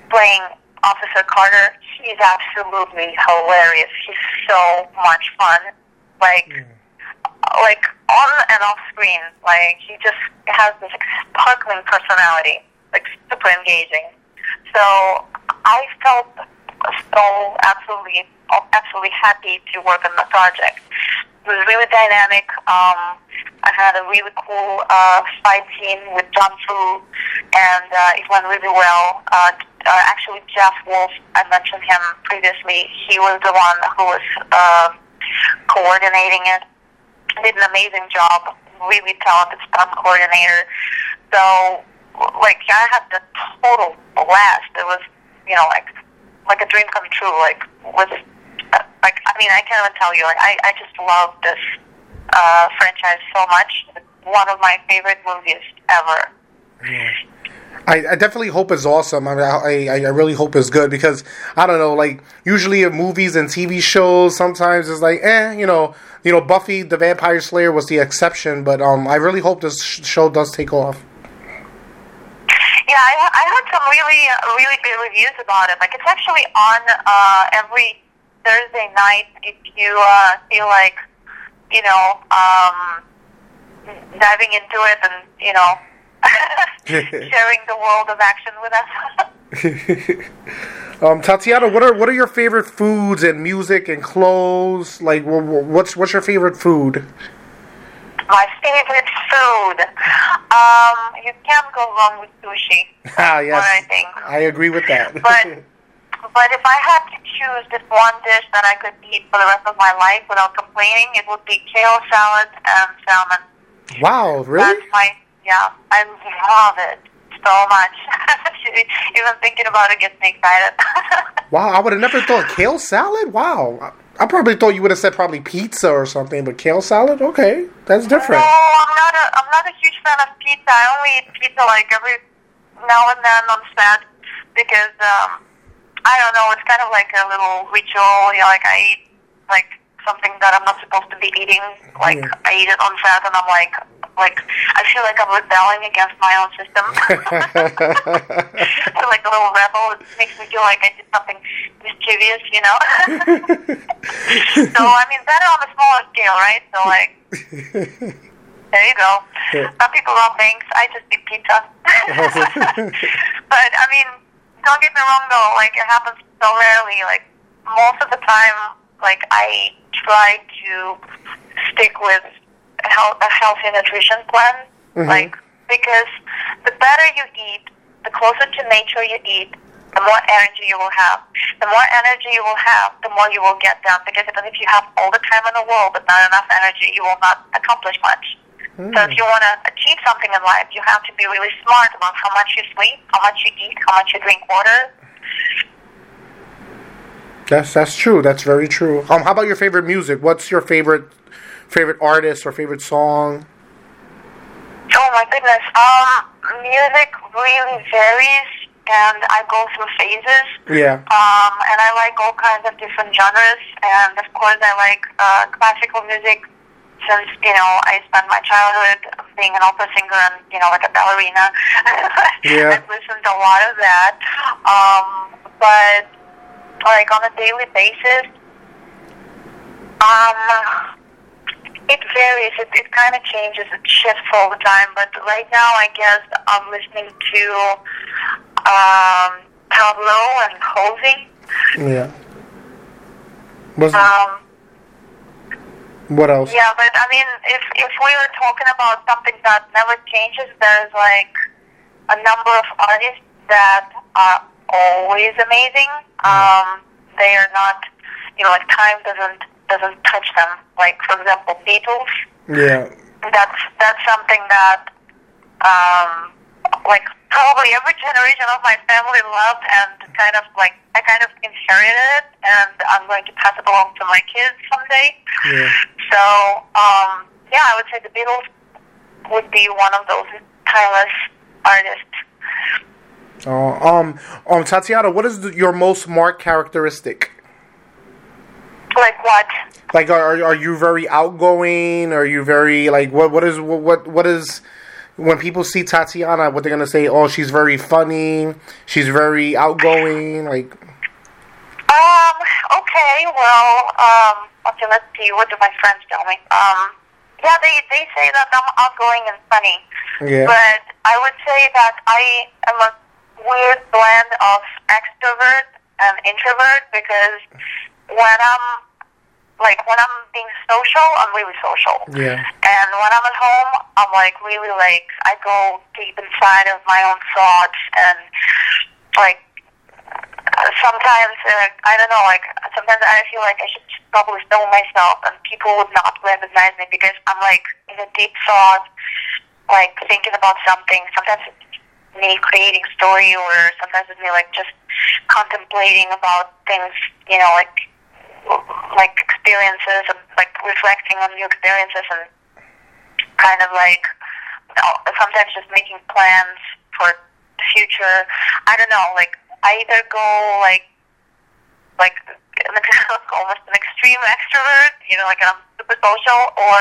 [SPEAKER 1] playing Officer Carter. He's absolutely hilarious. He's so much fun. Like, like on and off screen, like he just has this sparkling personality, like super engaging. So I felt so absolutely, absolutely happy to work on the project. It was really dynamic. Um, I had a really cool uh, fight scene with Jon Foo, and uh, it went really well. Uh, uh, actually, Jeff Wolfe, I mentioned him previously. He was the one who was uh, coordinating it. Did an amazing job. Really talented stunt coordinator. So, like, I had the total blast. It was, you know, like like a dream come true. Like, with uh, like, I mean, I can't even tell you. Like, I I just love this uh, franchise so much. It's one of my favorite movies ever.
[SPEAKER 3] I, I definitely hope it's awesome. I, mean, I I really hope it's good because I don't know. Like usually in movies and TV shows, sometimes it's like, eh, you know, you know, Buffy the Vampire Slayer was the exception, but um, I really hope this sh- show does take off.
[SPEAKER 1] Yeah, I, I heard some really, uh, really good reviews about it. Like, it's actually on uh, every Thursday night if you uh, feel like, you know, um, diving into it and, you know, (laughs) sharing the world of action with us. (laughs)
[SPEAKER 3] um, Tatiana, what are what are your favorite foods and music and clothes? Like, wh- wh- what's what's your favorite food?
[SPEAKER 1] My favorite food. Um, you can't go wrong with sushi. (laughs)
[SPEAKER 3] Ah, yes,
[SPEAKER 1] I think.
[SPEAKER 3] I agree with that.
[SPEAKER 1] But but if I had to choose just one dish that I could eat for the rest of my life without complaining, it would be kale salad and salmon.
[SPEAKER 3] wow, really?
[SPEAKER 1] That's my yeah. I love it so much. (laughs) Even thinking about it gets me excited. (laughs)
[SPEAKER 3] Wow, I would have never thought kale salad. Wow, I, probably thought you would have said probably pizza or something, but kale salad, okay, that's different. no.
[SPEAKER 1] I'm not a I'm not a huge fan of pizza. I only eat pizza like every now and then on set because um, I don't know. It's kind of like a little ritual. You know, like I eat like something that I'm not supposed to be eating. Like
[SPEAKER 3] Yeah.
[SPEAKER 1] I eat it on set, and I'm like, like I feel like I'm rebelling against my own system. (laughs) (laughs) I feel like a little rebel. It makes me feel like I did something mischievous, you know. (laughs) so I mean, better on a smaller scale, right? So like, there you go.
[SPEAKER 3] Yeah.
[SPEAKER 1] Some people love things. I just eat pizza. but I mean, don't get me wrong though. Like it happens so rarely. Like most of the time, like I try to stick with health, a healthy nutrition plan.
[SPEAKER 3] Mhm.
[SPEAKER 1] Like because the better you eat, the closer to nature you eat, the more energy you will have. The more energy you will have, the more you will get done. Because even if you have all the time in the world but not enough energy, you will not accomplish much. So if you want to achieve something in life, you have to be really smart about how much you sleep, how much you eat, how much you drink water.
[SPEAKER 3] That's that's true. That's very true. Um, how about your favorite music? What's your favorite favorite artist or favorite song?
[SPEAKER 1] Oh my goodness. Um, music really varies, and I go through phases.
[SPEAKER 3] Yeah.
[SPEAKER 1] Um, and I like all kinds of different genres, and of course I like uh, classical music since, you know, I spent my childhood being an opera singer and, you know, like a ballerina. (laughs)
[SPEAKER 3] Yeah.
[SPEAKER 1] I've listened to a lot of that. Um, but, like, on a daily basis, um, it varies. It, it kind of changes. It shifts all the time. But right now, I guess I'm listening to um, Pablo and Halsey.
[SPEAKER 3] Yeah. Was
[SPEAKER 1] Um,
[SPEAKER 3] what else?
[SPEAKER 1] yeah, but I mean, if if we were talking about something that never changes, there's like a number of artists that are always amazing. Um, they are not, you know, like time doesn't doesn't touch them. Like for example, Beatles.
[SPEAKER 3] Yeah.
[SPEAKER 1] That's that's something that, um, like probably every generation of my family loved, and kind of like I kind of inherited it, and I'm going to pass it along to my kids someday.
[SPEAKER 3] Yeah.
[SPEAKER 1] So, um, yeah, I would say the Beatles would be one of those timeless artists.
[SPEAKER 3] Oh, um, um, Tatiana, what is the, your most marked characteristic?
[SPEAKER 1] Like what?
[SPEAKER 3] Like, are are you very outgoing? Are you very like what? What is what what, is when people see Tatiana? What they're gonna say? Oh, she's very funny. She's very outgoing. Like,
[SPEAKER 1] Um, okay, well, um, okay, let's see, what do my friends tell me? Um, yeah, they, they say that I'm outgoing and funny.
[SPEAKER 3] yeah,
[SPEAKER 1] But I would say that I am a weird blend of extrovert and introvert because when I'm like when I'm being social, I'm really social.
[SPEAKER 3] yeah,
[SPEAKER 1] And when I'm at home, I'm like really like I go deep inside of my own thoughts and like sometimes uh, I don't know like sometimes I feel like I should probably film myself and people would not recognize me because I'm like in a deep thought, like thinking about something. Sometimes it's me creating story or sometimes it's me like just contemplating about things, you know, like like experiences and like reflecting on new experiences and kind of like sometimes just making plans for the future. I don't know, like I either go like (laughs) like almost an extreme extrovert, you know, like I'm super social, or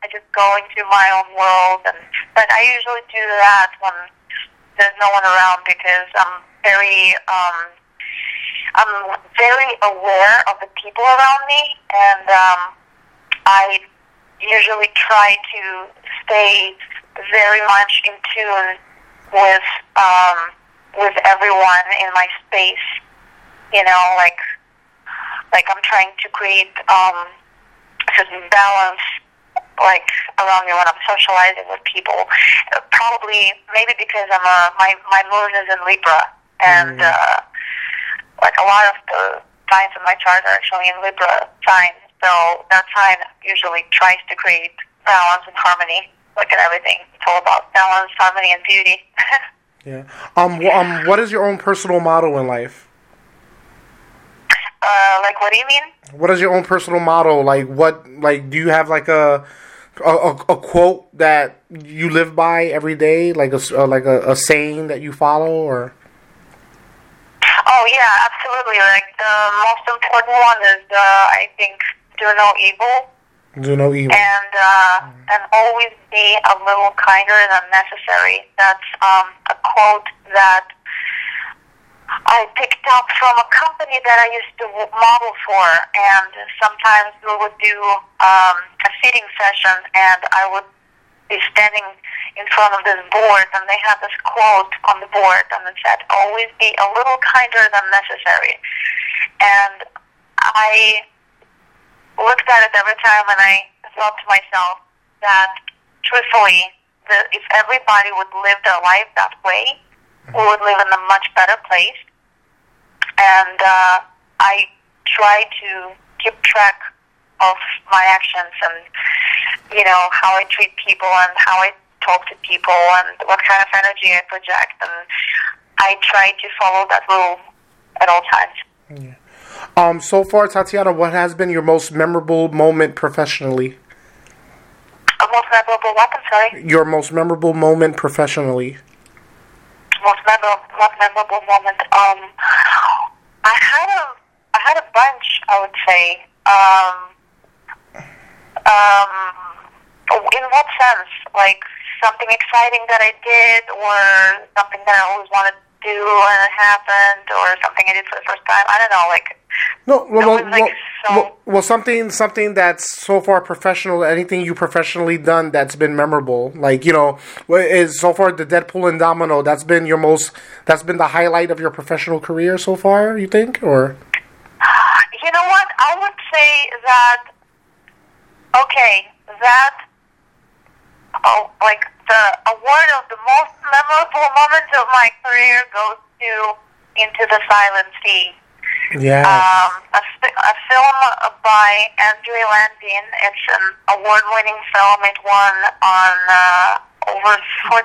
[SPEAKER 1] I just go into my own world. And but I usually do that when there's no one around because I'm very um, I'm very aware of the people around me, and um, I usually try to stay very much in tune with um, with everyone in my space. You know, like like I'm trying to create um, certain balance, like around me when I'm socializing with people. Probably, maybe because I'm a my my moon is in Libra, and
[SPEAKER 3] Mm.
[SPEAKER 1] uh, like a lot of the signs in my chart are actually in Libra signs. So that sign usually tries to create balance and harmony, like in everything. It's all about balance, harmony, and beauty. (laughs)
[SPEAKER 3] yeah. Um, wh- um, what is your own personal motto in life?
[SPEAKER 1] uh, like, what do you mean?
[SPEAKER 3] What is your own personal motto? Like, what? Like, do you have like a a, a, a quote that you live by every day, like a uh, like a, a saying that you follow, or
[SPEAKER 1] Oh yeah, absolutely. Like the most important one is uh, I think do no evil
[SPEAKER 3] do no evil?
[SPEAKER 1] and uh, and always be a little kinder than necessary. That's um, a quote that I picked up from a company that I used to model for, and sometimes we would do um, a seating session, and I would be standing in front of this board, and they had this quote on the board, and it said, "Always be a little kinder than necessary." And I looked at it every time, and I thought to myself that, truthfully, that if everybody would live their life that way, we would live in a much better place. And uh, I try to keep track of my actions and, you know, how I treat people and how I talk to people and what kind of energy I project. And I try to follow that rule at all times. Yeah.
[SPEAKER 3] Um, so far, Tatiana, what has been your most memorable moment professionally?
[SPEAKER 1] A most memorable weapon, sorry.
[SPEAKER 3] Your most memorable moment professionally?
[SPEAKER 1] most memorable, most memorable moment. Um, I had a, I had a bunch. I would say. Um, um, in what sense? Like something exciting that I did, or something that I always wanted to do and it happened, or something I did for the first time. I don't know. Like
[SPEAKER 3] No, well, well,
[SPEAKER 1] like, so-
[SPEAKER 3] well, well, something something that's so far professional. Anything you professionally done that's been memorable, like you know, is so far the Deadpool and Domino. That's been your most. That's been the highlight of your professional career so far. You think, or
[SPEAKER 1] You know what? I would say that. Okay, that. Oh, like the award of the most memorable moment of my career goes to Into the Silent Sea.
[SPEAKER 3] yeah,
[SPEAKER 1] Um, a, a film by Andrej Landin. It's an award-winning film. It won on uh, over 14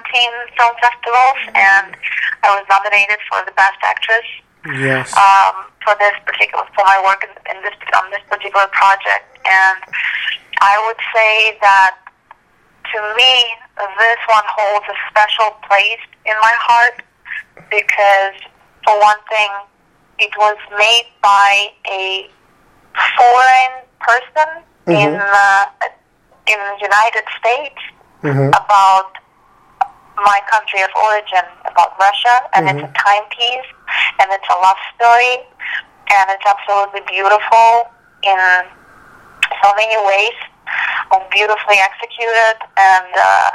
[SPEAKER 1] film festivals, and I was nominated for the Best Actress
[SPEAKER 3] yes,
[SPEAKER 1] um, for this particular for my work in, in this on this particular project, and I would say that to me this one holds a special place in my heart because for one thing, it was made by a foreign person in uh, in the United States
[SPEAKER 3] hmm
[SPEAKER 1] about my country of origin, about Russia, and it's a mm-hmm. timepiece, and it's a love story, and it's absolutely beautiful in so many ways, um, beautifully executed, and uh,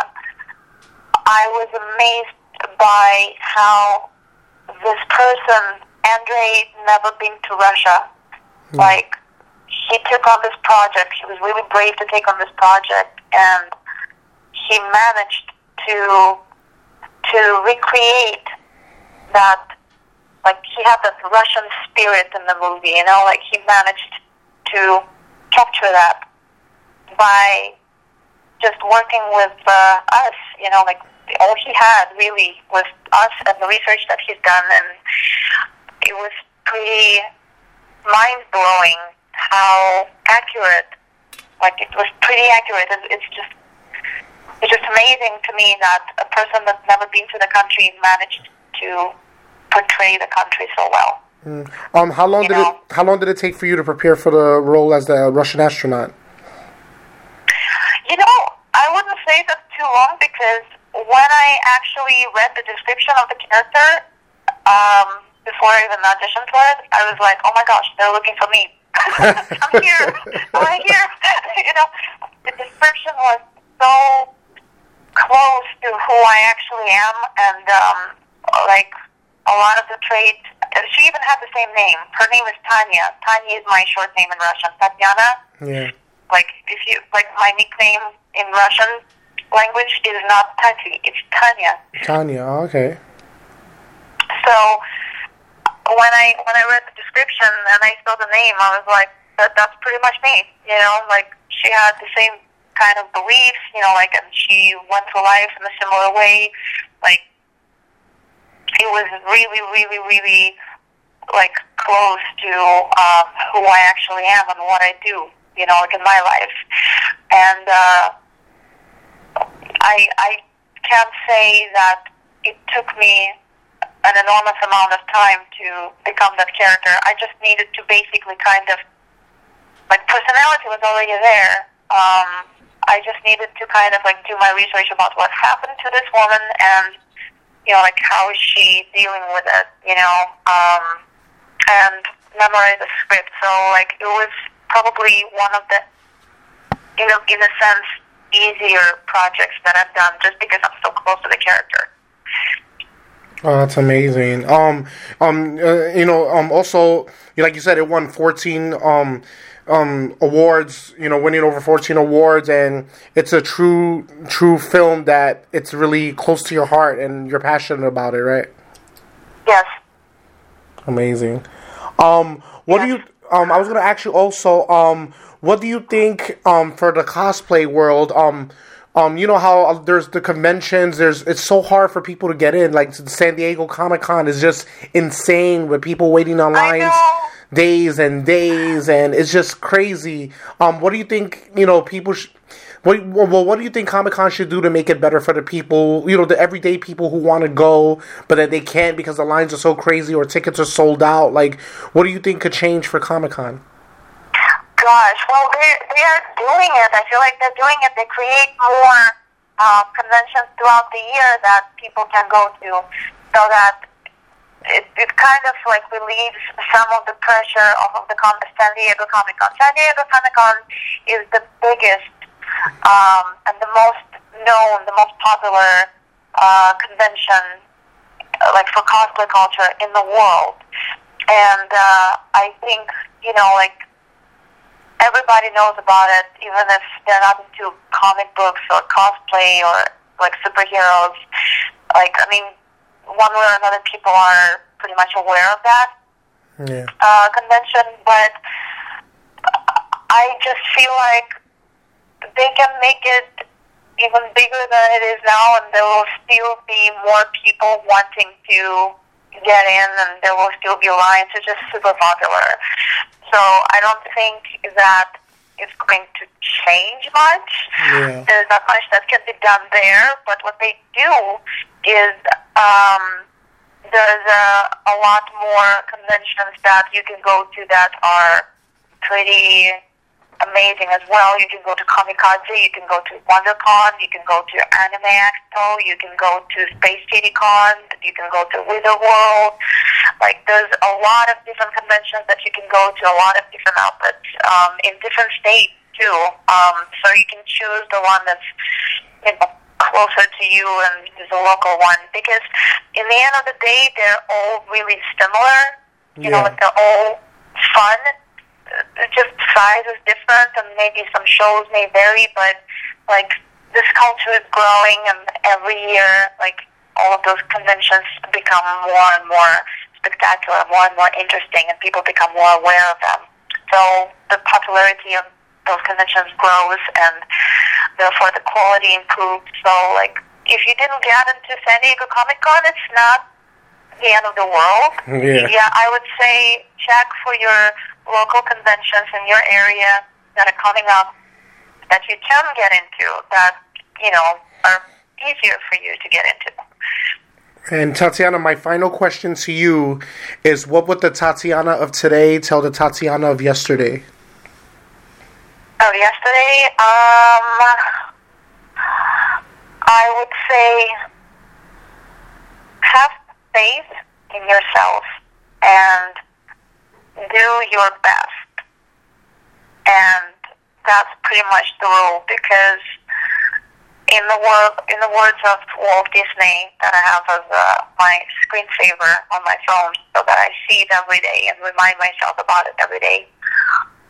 [SPEAKER 1] I was amazed by how this person, Andrej, never been to Russia. Hmm. Like, he took on this project. He was really brave to take on this project, and he managed to to recreate that. Like he had that Russian spirit in the movie, you know. Like he managed to capture that by just working with uh, us, you know. Like all he had really was us and the research that he's done, and it was pretty mind blowing how accurate. Like it was pretty accurate. It's just it's just amazing to me that a person that's never been to the country managed to portray the country so well.
[SPEAKER 3] Um, how long
[SPEAKER 1] You
[SPEAKER 3] did
[SPEAKER 1] know.
[SPEAKER 3] it? How long did it take for you to prepare for the role as the Russian astronaut?
[SPEAKER 1] You know, I wouldn't say that's too long because when I actually read the description of the character um, before I even auditioned for it, I was like, oh my gosh, they're looking for me. (laughs) I'm here. (laughs) I'm here. (laughs) you know, the description was so close to who I actually am, and um, like a lot of the traits. She even had the same name. Her name is Tanya. Tanya is my short name in Russian. Tatiana
[SPEAKER 3] Yeah.
[SPEAKER 1] like if you like my nickname in Russian language is not Tati, it's Tanya.
[SPEAKER 3] Tanya. oh, okay.
[SPEAKER 1] So when I when I read the description and I saw the name, I was like, that that's pretty much me. You know, like she had the same kind of beliefs. You know, like she went through life in a similar way. Like it was really, really, really like close to um, who I actually am and what I do. You know, like in my life, and uh, I I can't say that it took me an enormous amount of time to become that character. I just needed to basically kind of like personality was already there. Um, I just needed to kind of like do my research about what happened to this woman and you know like how is she dealing with it, you know, um, and memorize the script. So like it was probably one of the you know in a sense easier projects that I've done just because I'm so close to the character.
[SPEAKER 3] Oh, that's amazing. Um, um, uh, you know, um, also, like you said, it won 14 um, um, awards. You know, winning over 14 awards, and it's a true, true film that it's really close to your heart, and you're passionate about it, right?
[SPEAKER 1] Yes.
[SPEAKER 3] Amazing. Um, what do you? Um, I was gonna ask you also. Um, what do you think? Um, for the cosplay world. Um, um, you know how uh, there's the conventions. There's it's so hard for people to get in. Like San Diego Comic Con is just insane with people waiting on lines days and days, and it's just crazy. Um, what do you think? You know, people. Sh- what, well, what do you think Comic Con should do to make it better for the people, you know, the everyday people who want to go, but that they can't because the lines are so crazy or tickets are sold out? Like, what do you think could change for Comic Con?
[SPEAKER 1] Gosh, well, they they are doing it. I feel like they're doing it. They create more uh, conventions throughout the year that people can go to, so that it, it kind of like relieves some of the pressure off of the Com- San Diego Comic Con. San Diego Comic Con is the biggest um, and the most known, the most popular uh, convention, uh, like for cosplay culture in the world. And uh, I think you know, like everybody knows about it, even if they're not into comic books or cosplay or like superheroes. Like, I mean, one way or another, people are pretty much aware of that
[SPEAKER 3] Yeah.
[SPEAKER 1] uh, convention. But I just feel like they can make it even bigger than it is now, and there will still be more people wanting to get in, and there will still be lines. It's just super popular. So I don't think that it's going to change much.
[SPEAKER 3] Yeah.
[SPEAKER 1] There's not much that can be done there, but what they do is um, there's a, a lot more conventions that you can go to that are pretty amazing as well. You can go to Comikaze, you can go to WonderCon, you can go to Anime Expo, you can go to Space City Con, you can go to Wizard World. Like there's a lot of different conventions that you can go to, a lot of different outlets um, in different states too. Um, so you can choose the one that's you know, closer to you and is a local one because in the end of the day they're all really similar. You know,
[SPEAKER 3] Yeah.
[SPEAKER 1] like they're all fun. Just size is different and maybe some shows may vary, but like this culture is growing and every year like all of those conventions become more and more spectacular, more and more interesting and people become more aware of them. So the popularity of those conventions grows and therefore the quality improves. So like if you didn't get into San Diego Comic Con it's not the end of the world.
[SPEAKER 3] Yeah.
[SPEAKER 1] Yeah, I would say check for your local conventions in your area that are coming up that you can get into that, you know, are easier for you to get into.
[SPEAKER 3] And Tatiana, my final question to you is what would the Tatiana of today tell the Tatiana of yesterday?
[SPEAKER 1] Oh, yesterday, um, I would say have faith in yourself and do your best. And that's pretty much the rule because in the word, in the words of Walt Disney that I have as uh, my screensaver on my phone so that I see it every day and remind myself about it every day.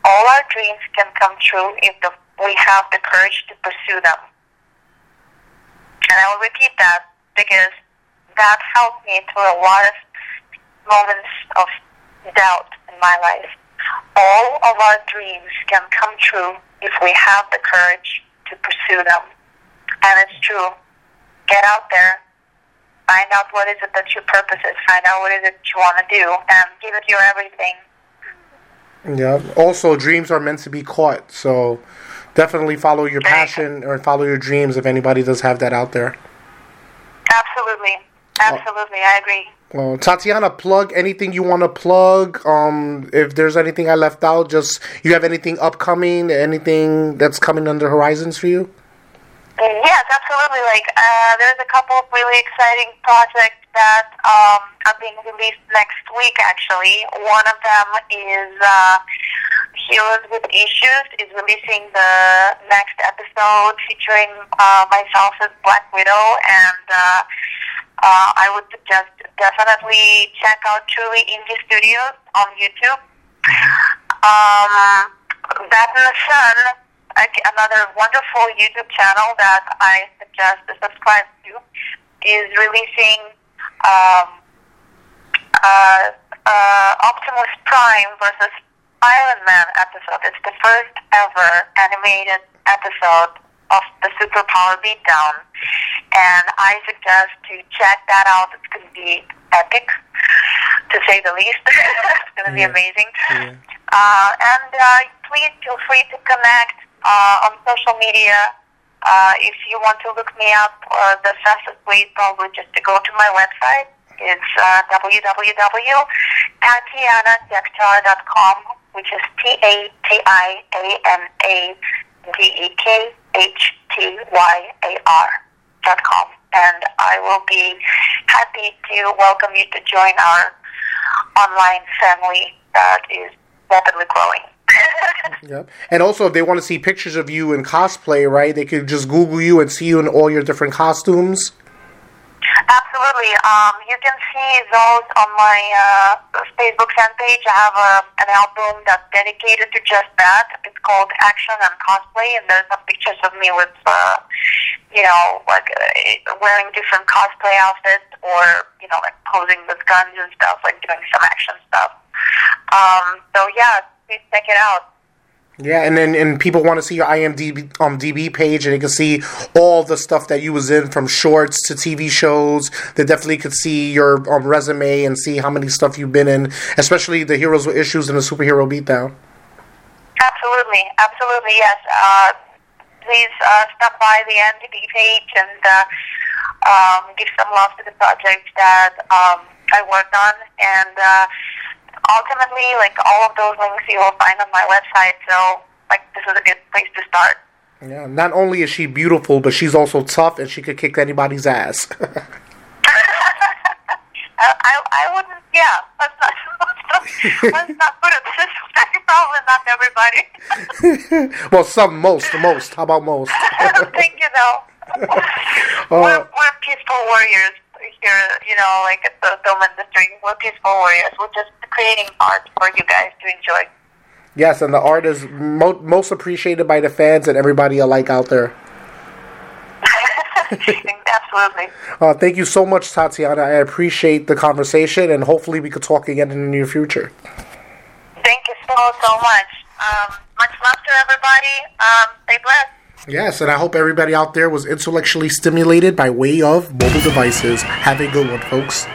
[SPEAKER 1] All our dreams can come true if the, we have the courage to pursue them. And I will repeat that because that helped me through a lot of moments of doubt in my life. All of our dreams can come true if we have the courage to pursue them. And it's true. Get out there. Find out what is it that your purpose is. Find out what is it you want to do. And give it your everything.
[SPEAKER 3] Yeah. Also, dreams are meant to be caught. So, definitely follow your passion or follow your dreams if anybody does have that out there.
[SPEAKER 1] Absolutely. Absolutely. I agree.
[SPEAKER 3] Well, Tatiana, plug anything you want to plug. Um, if there's anything I left out, just you have anything upcoming, anything that's coming under horizons for you?
[SPEAKER 1] Yes, absolutely. Like uh, there's a couple of really exciting projects that um, are being released next week. Actually, one of them is uh, Heroes with Issues is releasing the next episode featuring uh, myself as Black Widow, and uh, uh, I would suggest definitely check out Truly Indie Studios on YouTube. Um, Bat in the Sun, another wonderful YouTube channel that I suggest to subscribe to, is releasing um, uh, uh, Optimus Prime versus Iron Man episode. It's the first ever animated episode of the Superpower Beatdown, and I suggest to check that out. It's going to be epic, to say the least. (laughs) it's going to yeah. be amazing. Yeah. Uh, and uh, please feel free to connect uh, on social media. Uh, if you want to look me up, uh, the fastest way is probably just to go to my website. It's uh, www.tatianadekhtyar.com, which is T A T I A N A D E K H T Y A R dot com. And I will be happy to welcome you to join our online family that is rapidly growing. (laughs)
[SPEAKER 3] yep. And also, if they want to see pictures of you in cosplay, right, they could just Google you and see you in all your different costumes.
[SPEAKER 1] Absolutely. Um, you can see those on my uh, Facebook fan page. I have a, an album that's dedicated to just that. It's called Action and Cosplay, and there's some pictures of me with, uh, you know, like uh, wearing different cosplay outfits or, you know, like posing with guns and stuff, like doing some action stuff. Um, so, yeah, please check it out.
[SPEAKER 3] Yeah, and then and people want to see your IMDb um, DB page, and they can see all the stuff that you was in from shorts to TV shows. They definitely could see your um, resume and see how many stuff you've been in, especially the heroes with issues and the superhero beatdown.
[SPEAKER 1] Absolutely, absolutely, yes. Uh, please uh, stop by the IMDb page and uh, um, give some love to the project that um, I worked on, and uh, ultimately, like all of those links you will find on my website. So, like, this is a good place to start.
[SPEAKER 3] Yeah, not only is she beautiful, but she's also tough, and she could kick anybody's ass. (laughs)
[SPEAKER 1] I, I wouldn't. Yeah, let's not. (laughs) Let's not, put it this way. (laughs) Probably not everybody.
[SPEAKER 3] well, some, most, most. How about most?
[SPEAKER 1] Thank you, though. Uh, we're, we're peaceful warriors here, you know, like at the film industry. We're peaceful warriors. We're just creating art for you guys to enjoy.
[SPEAKER 3] Yes, and the art is mo- most appreciated by the fans and everybody alike out there. (laughs)
[SPEAKER 1] Absolutely.
[SPEAKER 3] Uh, thank you so much, Tatiana. I appreciate the conversation, and hopefully we could talk again in the near future.
[SPEAKER 1] Thank you so, so much. Um, much love to everybody. Um, stay blessed.
[SPEAKER 3] Yes, and I hope everybody out there was intellectually stimulated by way of mobile devices. Have a good one, folks.